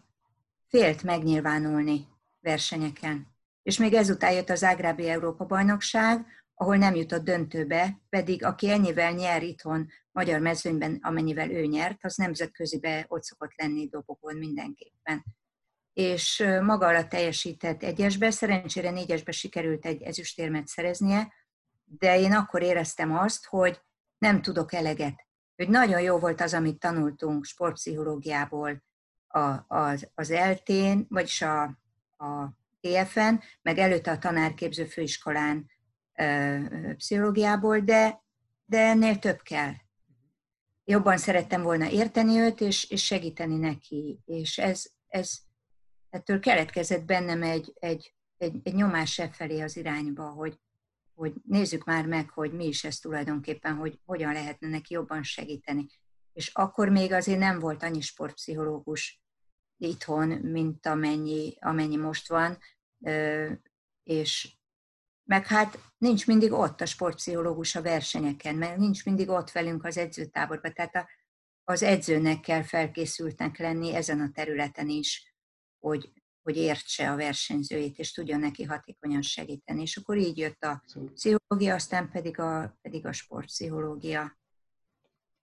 félt megnyilvánulni versenyeken. És még ezután jött az Ágrábi Európa-bajnokság, ahol nem jutott döntőbe, pedig aki ennyivel nyer itthon magyar mezőnyben, amennyivel ő nyert, az nemzetközibe ott szokott lenni dobogón mindenképpen. És maga alatt teljesített egyesbe, szerencsére négyesbe sikerült egy ezüstérmet szereznie, de én akkor éreztem azt, hogy nem tudok eleget. Hogy nagyon jó volt az, amit tanultunk sportpszichológiából a, az, az eltén, vagyis a, a TFN, meg előtte a tanárképző főiskolán pszichológiából, de, de ennél több kell. Jobban szerettem volna érteni őt, és, és segíteni neki. És ez, ez ettől keletkezett bennem egy, egy, egy, egy nyomás e felé az irányba, hogy, hogy nézzük már meg, hogy mi is ez tulajdonképpen, hogy hogyan lehetne neki jobban segíteni. És akkor még azért nem volt annyi sportpszichológus itthon, mint amennyi, amennyi most van, és meg hát nincs mindig ott a sportpszichológus a versenyeken, mert nincs mindig ott velünk az edzőtáborban, tehát a, az edzőnek kell felkészültnek lenni ezen a területen is, hogy hogy értse a versenyzőjét, és tudjon neki hatékonyan segíteni. És akkor így jött a pszichológia, aztán pedig a, pedig a sportpszichológia.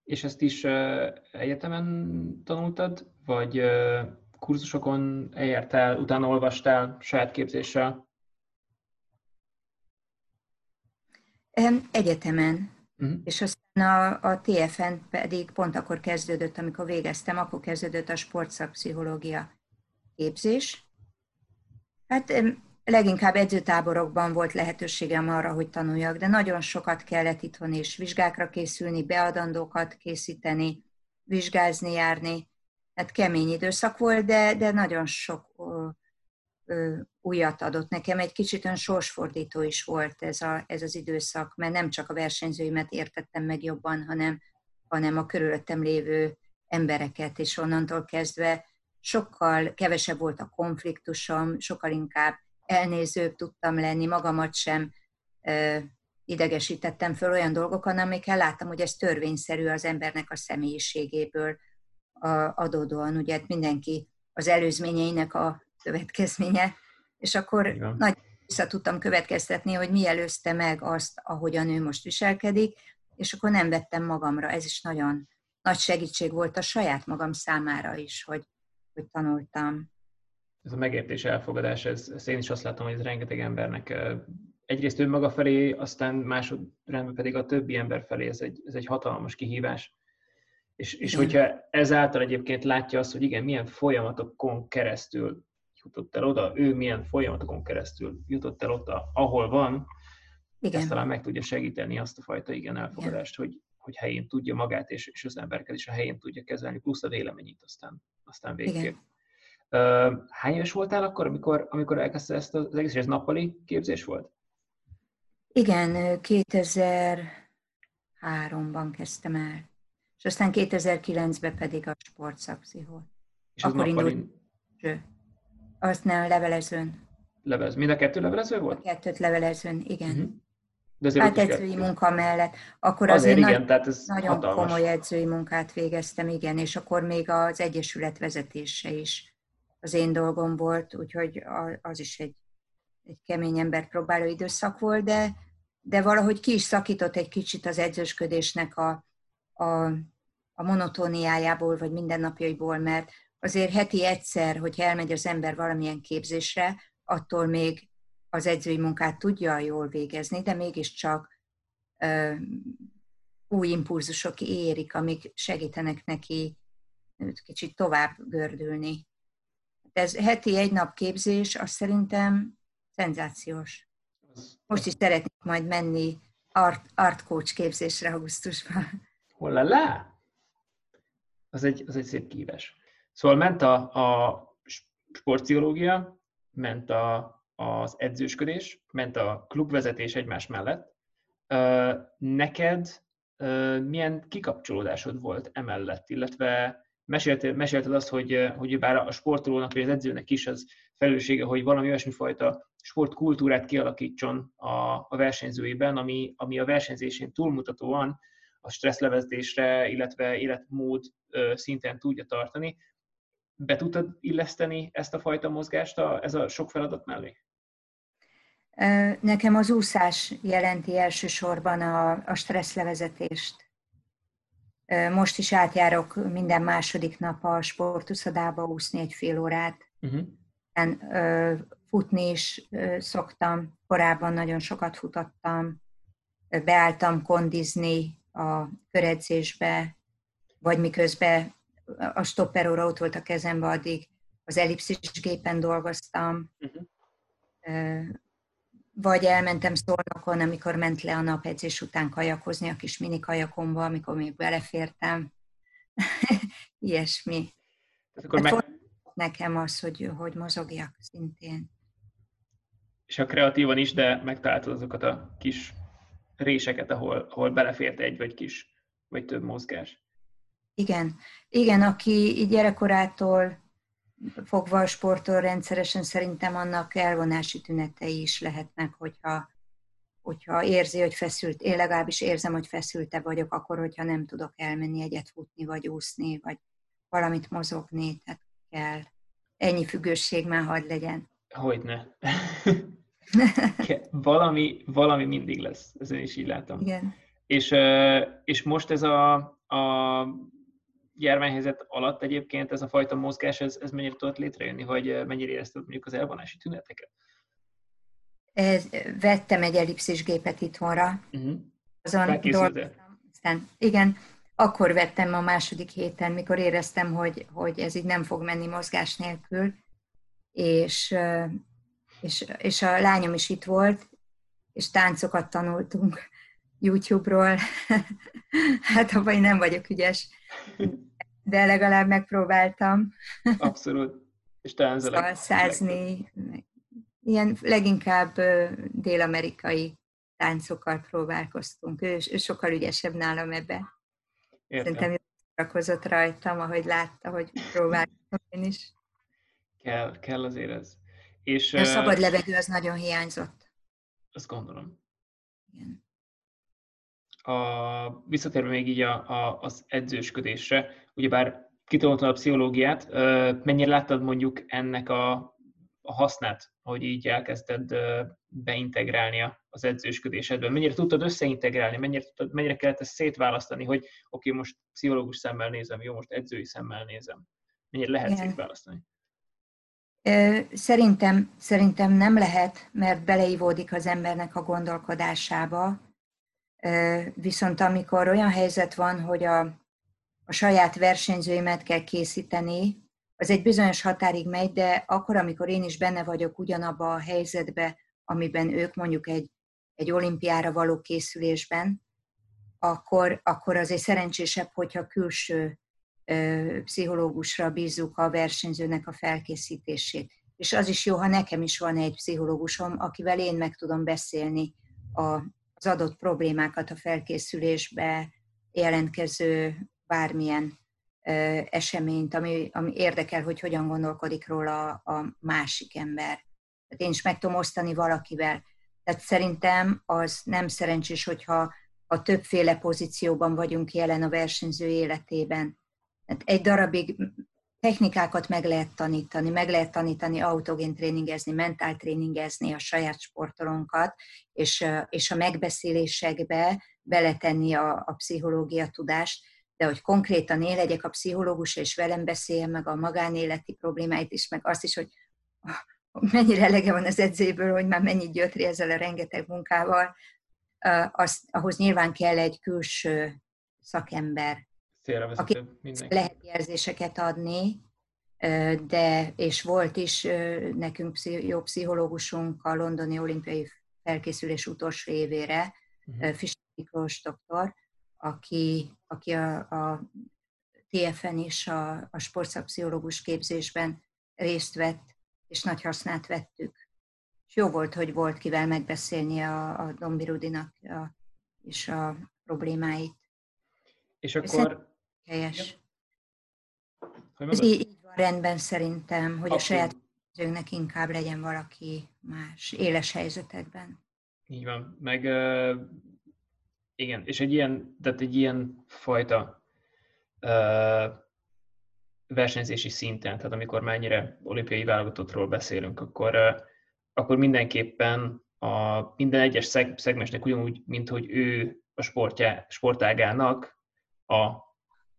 És ezt is uh, egyetemen tanultad, vagy uh, kurzusokon eljártál, utána olvastál saját képzéssel? Egyetemen. Uh-huh. És aztán a, a TFN pedig pont akkor kezdődött, amikor végeztem, akkor kezdődött a sportszakpszichológia képzés, Hát leginkább edzőtáborokban volt lehetőségem arra, hogy tanuljak, de nagyon sokat kellett itthon is vizsgákra készülni, beadandókat készíteni, vizsgázni, járni. Hát kemény időszak volt, de, de nagyon sok újat adott nekem. Egy kicsit olyan sorsfordító is volt ez, a, ez az időszak, mert nem csak a versenyzőimet értettem meg jobban, hanem, hanem a körülöttem lévő embereket, és onnantól kezdve sokkal kevesebb volt a konfliktusom, sokkal inkább elnézőbb tudtam lenni, magamat sem ö, idegesítettem föl olyan dolgokon, amikkel láttam, hogy ez törvényszerű az embernek a személyiségéből a, adódóan. Ugye hát mindenki az előzményeinek a következménye, és akkor Igen. nagy vissza tudtam következtetni, hogy mi előzte meg azt, ahogyan ő most viselkedik, és akkor nem vettem magamra. Ez is nagyon nagy segítség volt a saját magam számára is, hogy, hogy tanultam. Ez a megértés, elfogadás, ez, ez én is azt látom, hogy ez rengeteg embernek egyrészt önmaga felé, aztán másodrendben pedig a többi ember felé ez egy, ez egy hatalmas kihívás. És, és hogyha ezáltal egyébként látja azt, hogy igen, milyen folyamatokon keresztül jutott el oda, ő milyen folyamatokon keresztül jutott el ott, ahol van, igen. ezt talán meg tudja segíteni azt a fajta igen elfogadást, igen. hogy, hogy helyén tudja magát, és, és az embereket is a helyén tudja kezelni, plusz a véleményét aztán, aztán végképp. Igen. Hány éves voltál akkor, amikor, amikor elkezdte ezt az egész, ez nappali képzés volt? Igen, 2003-ban kezdtem el, és aztán 2009-ben pedig a sportszakpszichol. És Akkor nappali... indult azt nem, levelezőn. Levelez. Mind a kettő levelező volt? A kettőt levelezőn, igen. Uh-huh. De azért hát edzői munka mellett. Akkor azért, azért igen, nagy, tehát ez nagyon hatalmas. komoly edzői munkát végeztem, igen, és akkor még az Egyesület vezetése is az én dolgom volt, úgyhogy az is egy, egy kemény ember próbáló időszak volt, de, de valahogy ki is szakított egy kicsit az edzősködésnek a, a, a monotóniájából, vagy mindennapjaiból, mert azért heti egyszer, hogyha elmegy az ember valamilyen képzésre, attól még az edzői munkát tudja jól végezni, de mégiscsak ö, új impulzusok érik, amik segítenek neki kicsit tovább gördülni. Ez heti egy nap képzés, azt szerintem szenzációs. Most is szeretnék majd menni art, art coach képzésre augusztusban. Hol le? Az egy, az egy szép kívás. Szóval ment a, a sportpszichológia, ment a, az edzősködés, ment a klubvezetés egymás mellett. Neked milyen kikapcsolódásod volt emellett, illetve mesélted, mesélted azt, hogy, hogy bár a sportolónak vagy az edzőnek is az felelőssége, hogy valami olyasmi fajta sportkultúrát kialakítson a, a versenyzőiben, ami, ami a versenyzésén túlmutatóan a stresszlevezésre, illetve életmód szinten tudja tartani be tudtad illeszteni ezt a fajta mozgást a, ez a sok feladat mellé? Nekem az úszás jelenti elsősorban a, a stresszlevezetést. Most is átjárok minden második nap a sportuszadába úszni egy fél órát. Uh-huh. Futni is szoktam, korábban nagyon sokat futottam, beálltam kondizni a köredzésbe, vagy miközben a stopperóra ott volt a kezembe, addig az ellipszis gépen dolgoztam, uh-huh. vagy elmentem szolnokon, amikor ment le a nap edzés után kajakozni a kis mini kajakomba, amikor még belefértem. Ilyesmi. Akkor hát meg... Nekem az, hogy, hogy mozogjak szintén. És a kreatívan is, de megtaláltad azokat a kis réseket, ahol, ahol belefért egy vagy kis, vagy több mozgás. Igen, igen, aki gyerekkorától fogva sportol rendszeresen, szerintem annak elvonási tünetei is lehetnek, hogyha, hogyha érzi, hogy feszült, én legalábbis érzem, hogy feszülte vagyok, akkor, hogyha nem tudok elmenni egyet futni, vagy úszni, vagy valamit mozogni, tehát kell. Ennyi függőség már hadd legyen. Hogyne. valami, valami mindig lesz, ezen is így látom. Igen. És, és most ez a, a járványhelyzet alatt egyébként ez a fajta mozgás, ez, ez mennyire tudott létrejönni, vagy mennyire érezted mondjuk az elvonási tüneteket? Ez, vettem egy ellipszis gépet itthonra. Uh-huh. Azon Aztán, igen, akkor vettem a második héten, mikor éreztem, hogy, hogy ez így nem fog menni mozgás nélkül, és, és, és a lányom is itt volt, és táncokat tanultunk YouTube-ról. hát abban én nem vagyok ügyes, de legalább megpróbáltam. Abszolút. És ez a százni, ilyen leginkább dél-amerikai táncokkal próbálkoztunk. Ő, ő sokkal ügyesebb nálam ebbe. Értem. Szerintem szórakozott rajtam, ahogy látta, hogy próbáltam én is. Kell, kell azért ez. És, a szabad levegő az nagyon hiányzott. Azt gondolom. Igen. A, visszatérve még így a, a, az edzősködésre, ugyebár kitoltad a pszichológiát, mennyire láttad mondjuk ennek a, a hasznát, hogy így elkezdted beintegrálni az edzősködésedbe? Mennyire tudtad összeintegrálni, mennyire, tudtad, mennyire kellett ezt szétválasztani, hogy oké, okay, most pszichológus szemmel nézem, jó, most edzői szemmel nézem. Mennyire lehet Igen. szétválasztani? Szerintem, szerintem nem lehet, mert beleivódik az embernek a gondolkodásába. Viszont amikor olyan helyzet van, hogy a, a saját versenyzőimet kell készíteni, az egy bizonyos határig megy, de akkor, amikor én is benne vagyok ugyanabba a helyzetbe, amiben ők mondjuk egy, egy olimpiára való készülésben, akkor, akkor azért szerencsésebb, hogyha külső pszichológusra bízzuk a versenyzőnek a felkészítését. És az is jó, ha nekem is van egy pszichológusom, akivel én meg tudom beszélni a, az adott problémákat a felkészülésbe jelentkező bármilyen ö, eseményt, ami, ami érdekel, hogy hogyan gondolkodik róla a, a másik ember. Tehát én is meg tudom osztani valakivel. Tehát szerintem az nem szerencsés, hogyha a többféle pozícióban vagyunk jelen a versenyző életében Hát egy darabig technikákat meg lehet tanítani, meg lehet tanítani autogén tréningezni, mentál tréningezni a saját sportolónkat, és, és a megbeszélésekbe beletenni a, a pszichológia tudást, de hogy konkrétan én legyek a pszichológus, és velem beszéljen meg a magánéleti problémáit is, meg azt is, hogy mennyire elege van az edzéből, hogy már mennyit gyötri ezzel a rengeteg munkával, az, ahhoz nyilván kell egy külső szakember, aki lehet érzéseket adni, de, és volt is nekünk jó pszichológusunk a londoni olimpiai felkészülés utolsó évére, uh-huh. Fischer Miklós doktor, aki, aki a, a TFN is a, a sportszakpszichológus képzésben részt vett, és nagy hasznát vettük. És jó volt, hogy volt kivel megbeszélni a, a Dombirudinak a, és a problémáit. És akkor Helyes. Ja. Ez így, így van rendben szerintem, hogy Abszolút. a saját edzőnknek inkább legyen valaki más éles helyzetekben. Így van. Meg igen, és egy ilyen, tehát egy ilyen fajta uh, versenyzési szinten, tehát amikor mennyire olimpiai válogatottról beszélünk, akkor, uh, akkor mindenképpen a minden egyes szeg, szegmensnek ugyanúgy, mint hogy ő a sportjá, sportágának a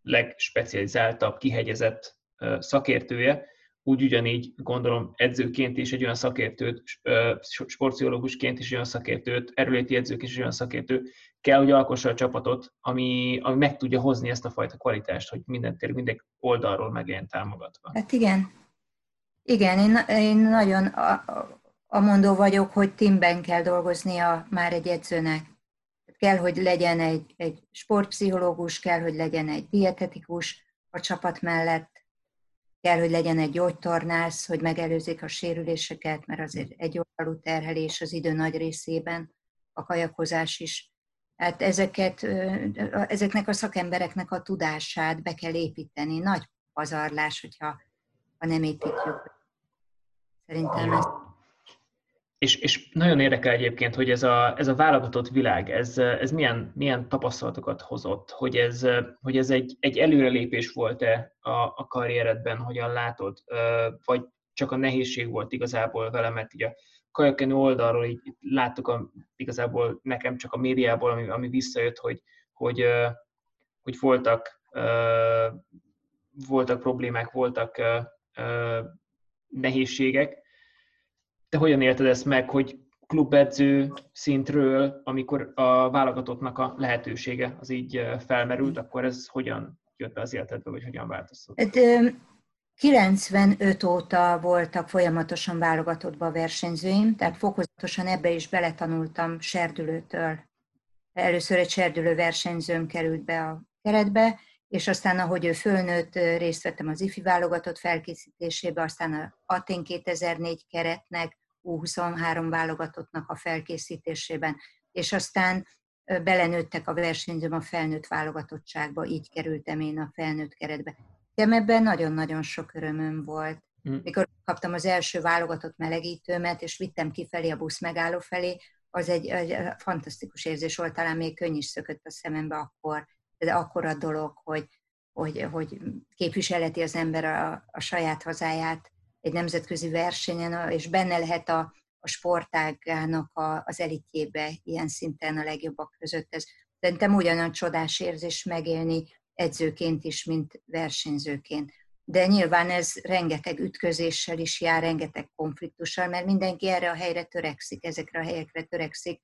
legspecializáltabb, kihegyezett szakértője, úgy ugyanígy gondolom edzőként is egy olyan szakértőt, sportpszichológusként is olyan szakértőt, erőléti edzők is olyan szakértő, kell, hogy alkossa a csapatot, ami, ami meg tudja hozni ezt a fajta kvalitást, hogy minden tér, minden oldalról megjelent támogatva. Hát igen. Igen, én, én nagyon amondó vagyok, hogy teamben kell dolgoznia már egy edzőnek kell, hogy legyen egy, egy sportpszichológus, kell, hogy legyen egy dietetikus a csapat mellett, kell, hogy legyen egy gyógytornász, hogy megelőzzék a sérüléseket, mert azért egy oldalú terhelés az idő nagy részében, a kajakozás is. Hát ezeket, ezeknek a szakembereknek a tudását be kell építeni. Nagy pazarlás, hogyha ha nem építjük. Szerintem ez és, és nagyon érdekel egyébként, hogy ez a, ez a válogatott világ, ez, ez milyen, milyen tapasztalatokat hozott, hogy ez, hogy ez egy, egy előrelépés volt-e a, a karrieredben, hogyan látod, vagy csak a nehézség volt igazából vele, mert így a kajakenő oldalról így láttuk a, igazából nekem csak a médiából, ami, ami visszajött, hogy, hogy, hogy voltak, voltak problémák, voltak nehézségek, te hogyan élted ezt meg, hogy klubedző szintről, amikor a válogatottnak a lehetősége az így felmerült, akkor ez hogyan jött be az életedbe, vagy hogyan változott? Hát, 95 óta voltak folyamatosan válogatottba versenyzőim, tehát fokozatosan ebbe is beletanultam serdülőtől. Először egy serdülő versenyzőm került be a keretbe, és aztán ahogy ő fölnőtt, részt vettem az IFI válogatott felkészítésébe, aztán a Atén 2004 keretnek, U23 válogatottnak a felkészítésében, és aztán belenőttek a versenyzőm a felnőtt válogatottságba, így kerültem én a felnőtt keretbe. De ebben nagyon-nagyon sok örömöm volt. Hm. Mikor kaptam az első válogatott melegítőmet, és vittem kifelé a busz megálló felé, az egy, egy fantasztikus érzés volt, talán még könny is szökött a szemembe akkor, de akkor a dolog, hogy, hogy, hogy képviseleti az ember a, a saját hazáját egy nemzetközi versenyen, és benne lehet a, a sportágának a, az elitjébe ilyen szinten a legjobbak között. Ez szerintem ugyanolyan csodás érzés megélni edzőként is, mint versenyzőként. De nyilván ez rengeteg ütközéssel is jár, rengeteg konfliktussal, mert mindenki erre a helyre törekszik, ezekre a helyekre törekszik.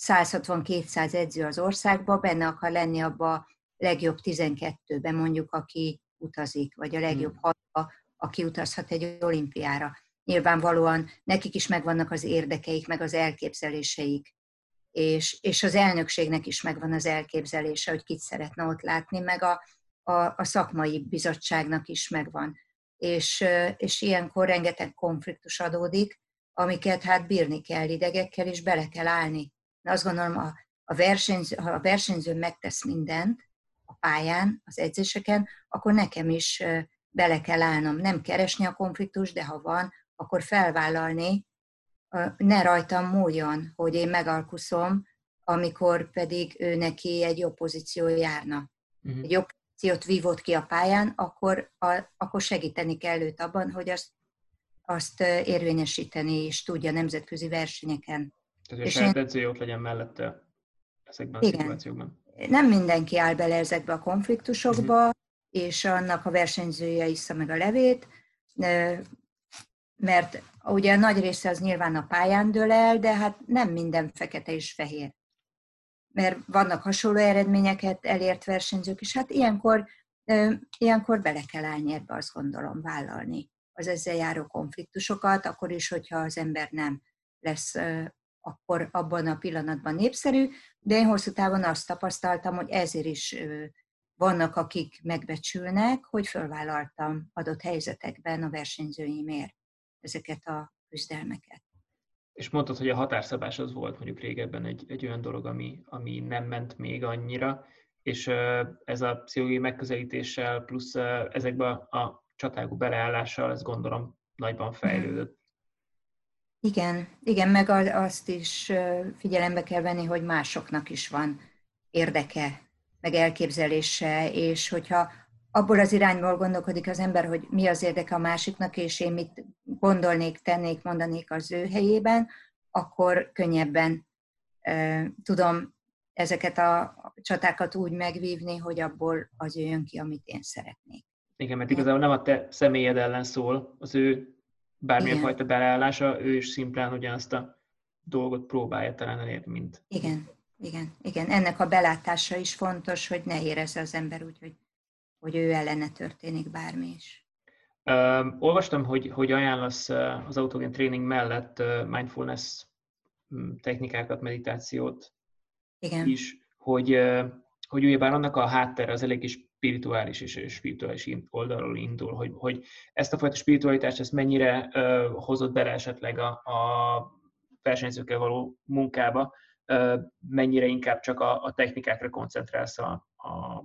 160-200 edző az országban, benne akar lenni abba a legjobb 12-ben mondjuk, aki utazik, vagy a legjobb hmm. hatba, aki utazhat egy olimpiára. Nyilvánvalóan nekik is megvannak az érdekeik, meg az elképzeléseik, és, és az elnökségnek is megvan az elképzelése, hogy kit szeretne ott látni, meg a, a, a szakmai bizottságnak is megvan. És, és ilyenkor rengeteg konfliktus adódik, amiket hát bírni kell idegekkel, és bele kell állni. De azt gondolom, a, a versenyző, ha a versenyző megtesz mindent a pályán, az edzéseken, akkor nekem is bele kell állnom. Nem keresni a konfliktus, de ha van, akkor felvállalni, ne rajtam múljon, hogy én megalkuszom, amikor pedig ő neki egy jobb pozíció járna. Uh-huh. Egy jobb pozíciót vívott ki a pályán, akkor, a, akkor segíteni kell őt abban, hogy azt, azt érvényesíteni is tudja nemzetközi versenyeken. Tehát, hogy a saját edzője ott legyen mellette ezekben a igen, szituációkban. Nem mindenki áll bele ezekbe a konfliktusokba, uh-huh. és annak a versenyzője iszza meg a levét, mert ugye a nagy része az nyilván a pályán dől el, de hát nem minden fekete és fehér. Mert vannak hasonló eredményeket elért versenyzők, és hát ilyenkor, ilyenkor bele kell állni ebbe, azt gondolom, vállalni az ezzel járó konfliktusokat, akkor is, hogyha az ember nem lesz akkor abban a pillanatban népszerű, de én hosszú távon azt tapasztaltam, hogy ezért is vannak, akik megbecsülnek, hogy fölvállaltam adott helyzetekben a versenyzőimért ezeket a küzdelmeket. És mondtad, hogy a határszabás az volt mondjuk régebben egy, egy olyan dolog, ami, ami nem ment még annyira, és ez a pszichológiai megközelítéssel plusz ezekbe a csatákú beleállással, ez gondolom nagyban fejlődött. Igen, igen, meg azt is figyelembe kell venni, hogy másoknak is van érdeke, meg elképzelése, és hogyha abból az irányból gondolkodik az ember, hogy mi az érdeke a másiknak, és én mit gondolnék, tennék, mondanék az ő helyében, akkor könnyebben e, tudom ezeket a csatákat úgy megvívni, hogy abból az jöjjön ki, amit én szeretnék. Igen, mert igazából nem a te személyed ellen szól az ő bármilyen Igen. fajta beleállása, ő is szimplán ugyanazt a dolgot próbálja talán elérni, mint... Igen, igen, igen. Ennek a belátása is fontos, hogy ne érezze az ember úgy, hogy hogy ő ellene történik bármi is. Olvastam, hogy, hogy ajánlasz az autogén tréning mellett mindfulness mm, technikákat, meditációt Igen. is, hogy, hogy ugyebár annak a háttere az elég spirituális és spirituális oldalról indul, hogy, hogy ezt a fajta spiritualitást ezt mennyire uh, hozott bele esetleg a, a versenyzőkkel való munkába, uh, mennyire inkább csak a, a technikákra koncentrálsz a, a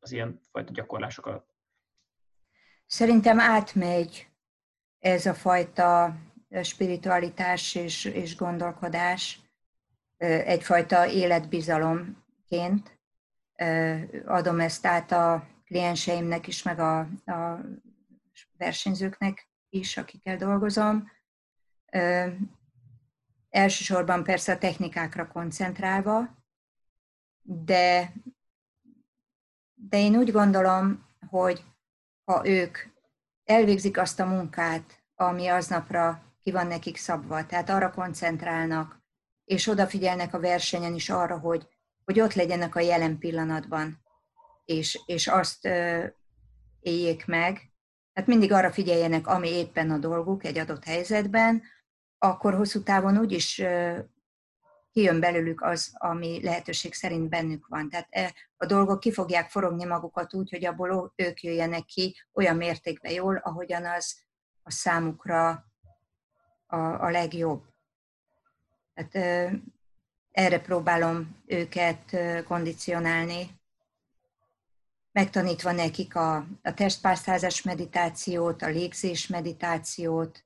az ilyen fajta gyakorlások alatt? Szerintem átmegy ez a fajta spiritualitás és, és gondolkodás egyfajta életbizalomként. Adom ezt át a klienseimnek is, meg a, a versenyzőknek is, akikkel dolgozom. Elsősorban persze a technikákra koncentrálva, de de én úgy gondolom, hogy ha ők elvégzik azt a munkát, ami aznapra ki van nekik szabva, tehát arra koncentrálnak, és odafigyelnek a versenyen is arra, hogy, hogy ott legyenek a jelen pillanatban, és, és azt ö, éljék meg, tehát mindig arra figyeljenek, ami éppen a dolguk egy adott helyzetben, akkor hosszú távon úgy is ö, kijön belőlük az, ami lehetőség szerint bennük van. Tehát e, a dolgok ki fogják forogni magukat úgy, hogy abból ők jöjjenek ki olyan mértékben jól, ahogyan az a számukra a, a legjobb. Tehát erre próbálom őket kondicionálni, megtanítva nekik a, a testpásztázás meditációt, a légzés meditációt,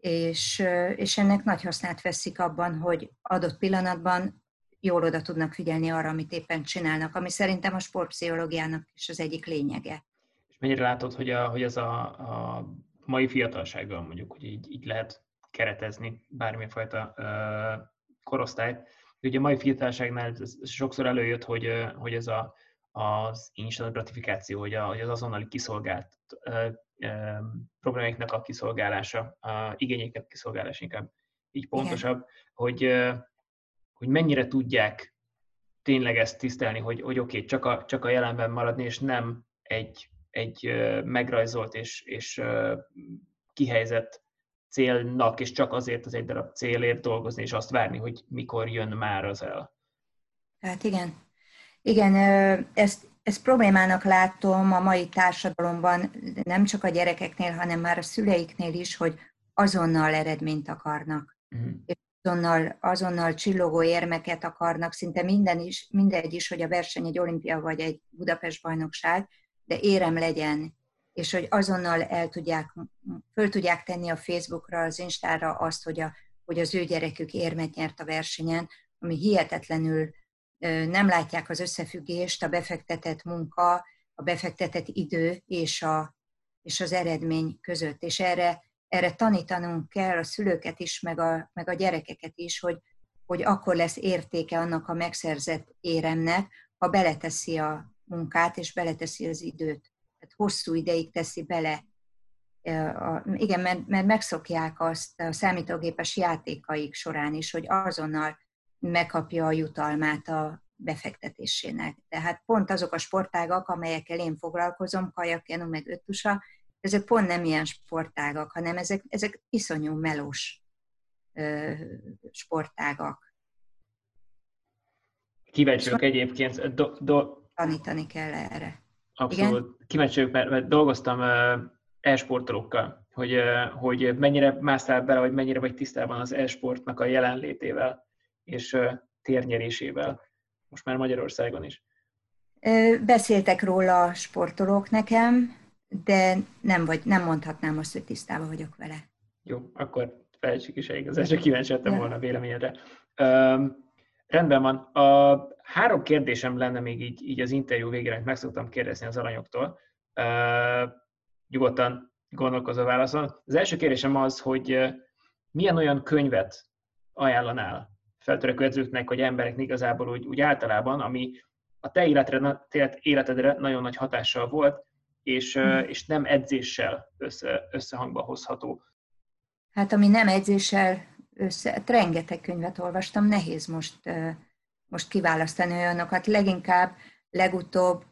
és, és ennek nagy hasznát veszik abban, hogy adott pillanatban jól oda tudnak figyelni arra, amit éppen csinálnak, ami szerintem a sportpszichológiának is az egyik lényege. És mennyire látod, hogy, a, hogy ez a, a mai fiatalsággal mondjuk, hogy így, így lehet keretezni bármilyen fajta uh, korosztályt. Ugye a mai fiatalságnál ez, sokszor előjött, hogy, hogy ez a, az instant gratifikáció, hogy, a, hogy az azonnali kiszolgált programjaiknak a kiszolgálása, a igényeket kiszolgálása inkább így pontosabb, Igen. hogy, hogy mennyire tudják tényleg ezt tisztelni, hogy, hogy oké, okay, csak, a, csak a jelenben maradni, és nem egy, egy megrajzolt és, és kihelyezett célnak, és csak azért az egy darab célért dolgozni, és azt várni, hogy mikor jön már az el. Hát igen. Igen, ezt ezt problémának látom a mai társadalomban, nem csak a gyerekeknél, hanem már a szüleiknél is, hogy azonnal eredményt akarnak. Uh-huh. És azonnal, azonnal csillogó érmeket akarnak, szinte minden is, mindegy is, hogy a verseny egy olimpia vagy egy Budapest bajnokság, de érem legyen, és hogy azonnal el tudják, föl tudják tenni a Facebookra, az Instára azt, hogy, a, hogy az ő gyerekük érmet nyert a versenyen, ami hihetetlenül nem látják az összefüggést a befektetett munka, a befektetett idő és, a, és az eredmény között. És erre, erre tanítanunk kell a szülőket is, meg a, meg a gyerekeket is, hogy, hogy akkor lesz értéke annak a megszerzett éremnek, ha beleteszi a munkát és beleteszi az időt. Tehát hosszú ideig teszi bele. Igen, mert, mert megszokják azt a számítógépes játékaik során is, hogy azonnal megkapja a jutalmát a befektetésének. Tehát pont azok a sportágak, amelyekkel én foglalkozom, kajakenu meg öttusa, ezek pont nem ilyen sportágak, hanem ezek, ezek iszonyú melós ö, sportágak. Kíváncsi vagyok egyébként. Do, do... Tanítani kell erre. Abszolút. Igen? Kíváncsi vagyok, mert, mert dolgoztam e-sportolókkal, hogy, hogy mennyire másztál bele, vagy mennyire vagy tisztában az e-sportnak a jelenlétével és térnyerésével, most már Magyarországon is. Beszéltek róla a sportolók nekem, de nem, vagy, nem mondhatnám azt, hogy tisztában vagyok vele. Jó, akkor felejtsük is igazán, csak kíváncsi lettem volna a véleményedre. Um, rendben van. A három kérdésem lenne még így, így az interjú végére, amit meg szoktam kérdezni az aranyoktól. Uh, nyugodtan gondolkozó válaszol. Az első kérdésem az, hogy milyen olyan könyvet ajánlanál feltörekvő edzőknek, vagy embereknek igazából úgy, úgy általában, ami a te életedre, te életedre nagyon nagy hatással volt, és, mm. és nem edzéssel össze, összehangba hozható. Hát ami nem edzéssel össze, hát rengeteg könyvet olvastam, nehéz most, most kiválasztani olyanokat. Leginkább legutóbb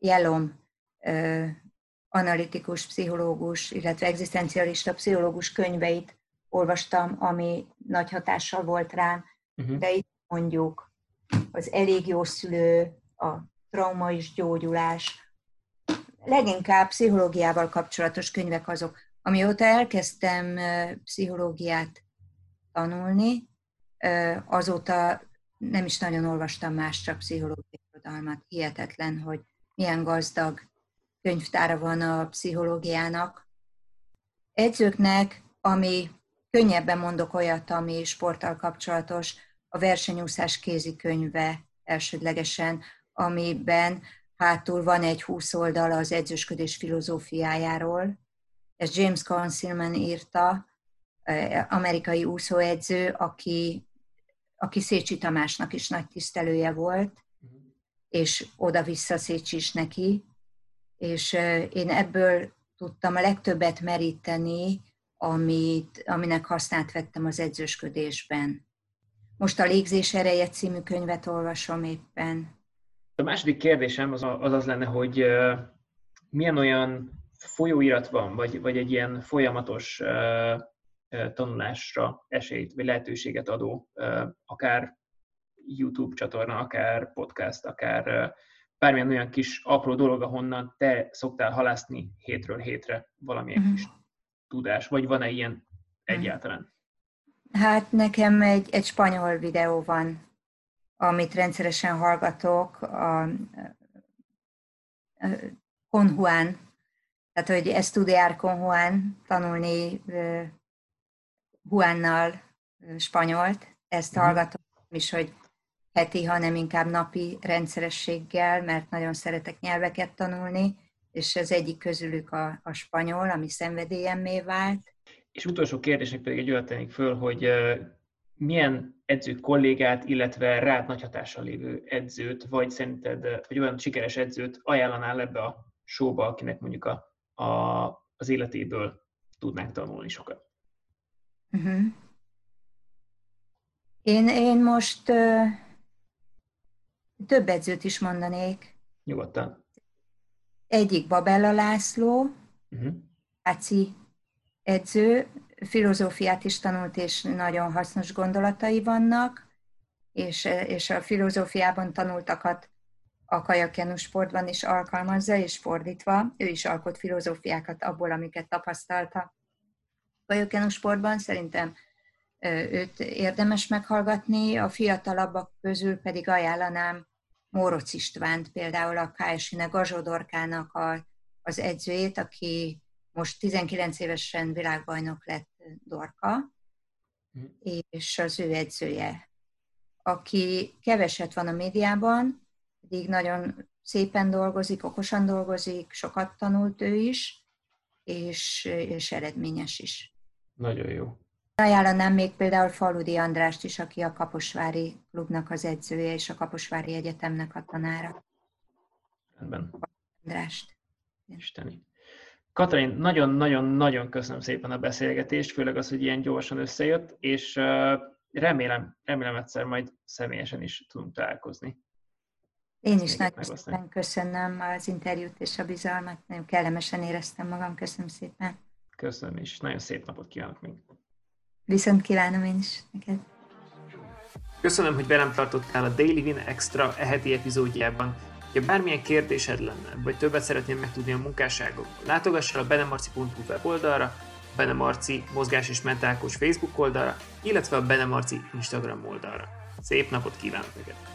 Jelom analitikus pszichológus, illetve egzisztencialista pszichológus könyveit olvastam, ami nagy hatással volt rám, uh-huh. de itt mondjuk az elég jó szülő, a trauma és gyógyulás, leginkább pszichológiával kapcsolatos könyvek azok. Amióta elkezdtem pszichológiát tanulni, azóta nem is nagyon olvastam más, csak pszichológiai irodalmat. Hihetetlen, hogy milyen gazdag könyvtára van a pszichológiának. Edzőknek, ami Könnyebben mondok olyat, ami sporttal kapcsolatos, a versenyúszás kézikönyve elsődlegesen, amiben hátul van egy 20 oldal az edzősködés filozófiájáról. Ez James Consilman írta, amerikai úszóedző, aki, aki Szécsi Tamásnak is nagy tisztelője volt, és oda-vissza Szécsi is neki, és én ebből tudtam a legtöbbet meríteni, amit, aminek hasznát vettem az edzősködésben. Most a Légzés ereje című könyvet olvasom éppen. A második kérdésem az az, az lenne, hogy milyen olyan folyóirat van, vagy, vagy egy ilyen folyamatos tanulásra esélyt vagy lehetőséget adó, akár YouTube csatorna, akár podcast, akár bármilyen olyan kis apró dolog, ahonnan te szoktál halászni hétről hétre valamilyen uh-huh. kis tudás, vagy van-e ilyen egyáltalán? Hát nekem egy, egy spanyol videó van, amit rendszeresen hallgatok, a, a Con Juan, tehát hogy estudiar con Juan, tanulni uh, Juannal uh, spanyolt, ezt uh-huh. hallgatom is, hogy heti, hanem inkább napi rendszerességgel, mert nagyon szeretek nyelveket tanulni, és az egyik közülük a, a spanyol, ami szenvedélyemmé vált. És utolsó kérdésnek pedig egy olyat tennék föl, hogy milyen edzőt, kollégát, illetve rád nagy hatással lévő edzőt, vagy szerinted, vagy olyan sikeres edzőt ajánlanál ebbe a showba, akinek mondjuk a, a, az életéből tudnánk tanulni sokat? Uh-huh. Én, én most uh, több edzőt is mondanék. Nyugodtan. Egyik Babella László, uh-huh. Áci edző, filozófiát is tanult, és nagyon hasznos gondolatai vannak, és, és a filozófiában tanultakat a kajakjánus sportban is alkalmazza, és fordítva, ő is alkot filozófiákat abból, amiket tapasztalta kajakjánus sportban. Szerintem őt érdemes meghallgatni, a fiatalabbak közül pedig ajánlanám Móroc Istvánt, például a KSI-nek Gazsodorkának a, az edzőjét, aki most 19 évesen világbajnok lett Dorka, hm. és az ő edzője, aki keveset van a médiában, pedig nagyon szépen dolgozik, okosan dolgozik, sokat tanult ő is, és, és eredményes is. Nagyon jó. Ajánlanám még például Faludi Andrást is, aki a Kaposvári klubnak az edzője, és a Kaposvári Egyetemnek a tanára. Rendben. Andrást. Isteni. Katalin, nagyon-nagyon-nagyon köszönöm szépen a beszélgetést, főleg az, hogy ilyen gyorsan összejött, és remélem, remélem egyszer majd személyesen is tudunk találkozni. Én is nagyon szépen köszönöm az interjút és a bizalmat, nagyon kellemesen éreztem magam, köszönöm szépen. Köszönöm is, nagyon szép napot kívánok még. Viszont kívánom én is neked. Köszönöm, hogy velem tartottál a Daily Win Extra eheti epizódjában. Ha bármilyen kérdésed lenne, vagy többet szeretnél megtudni a munkásságok, látogass el a benemarci.hu weboldalra, a Benemarci Mozgás és Mentálkos Facebook oldalra, illetve a Benemarci Instagram oldalra. Szép napot kívánok neked!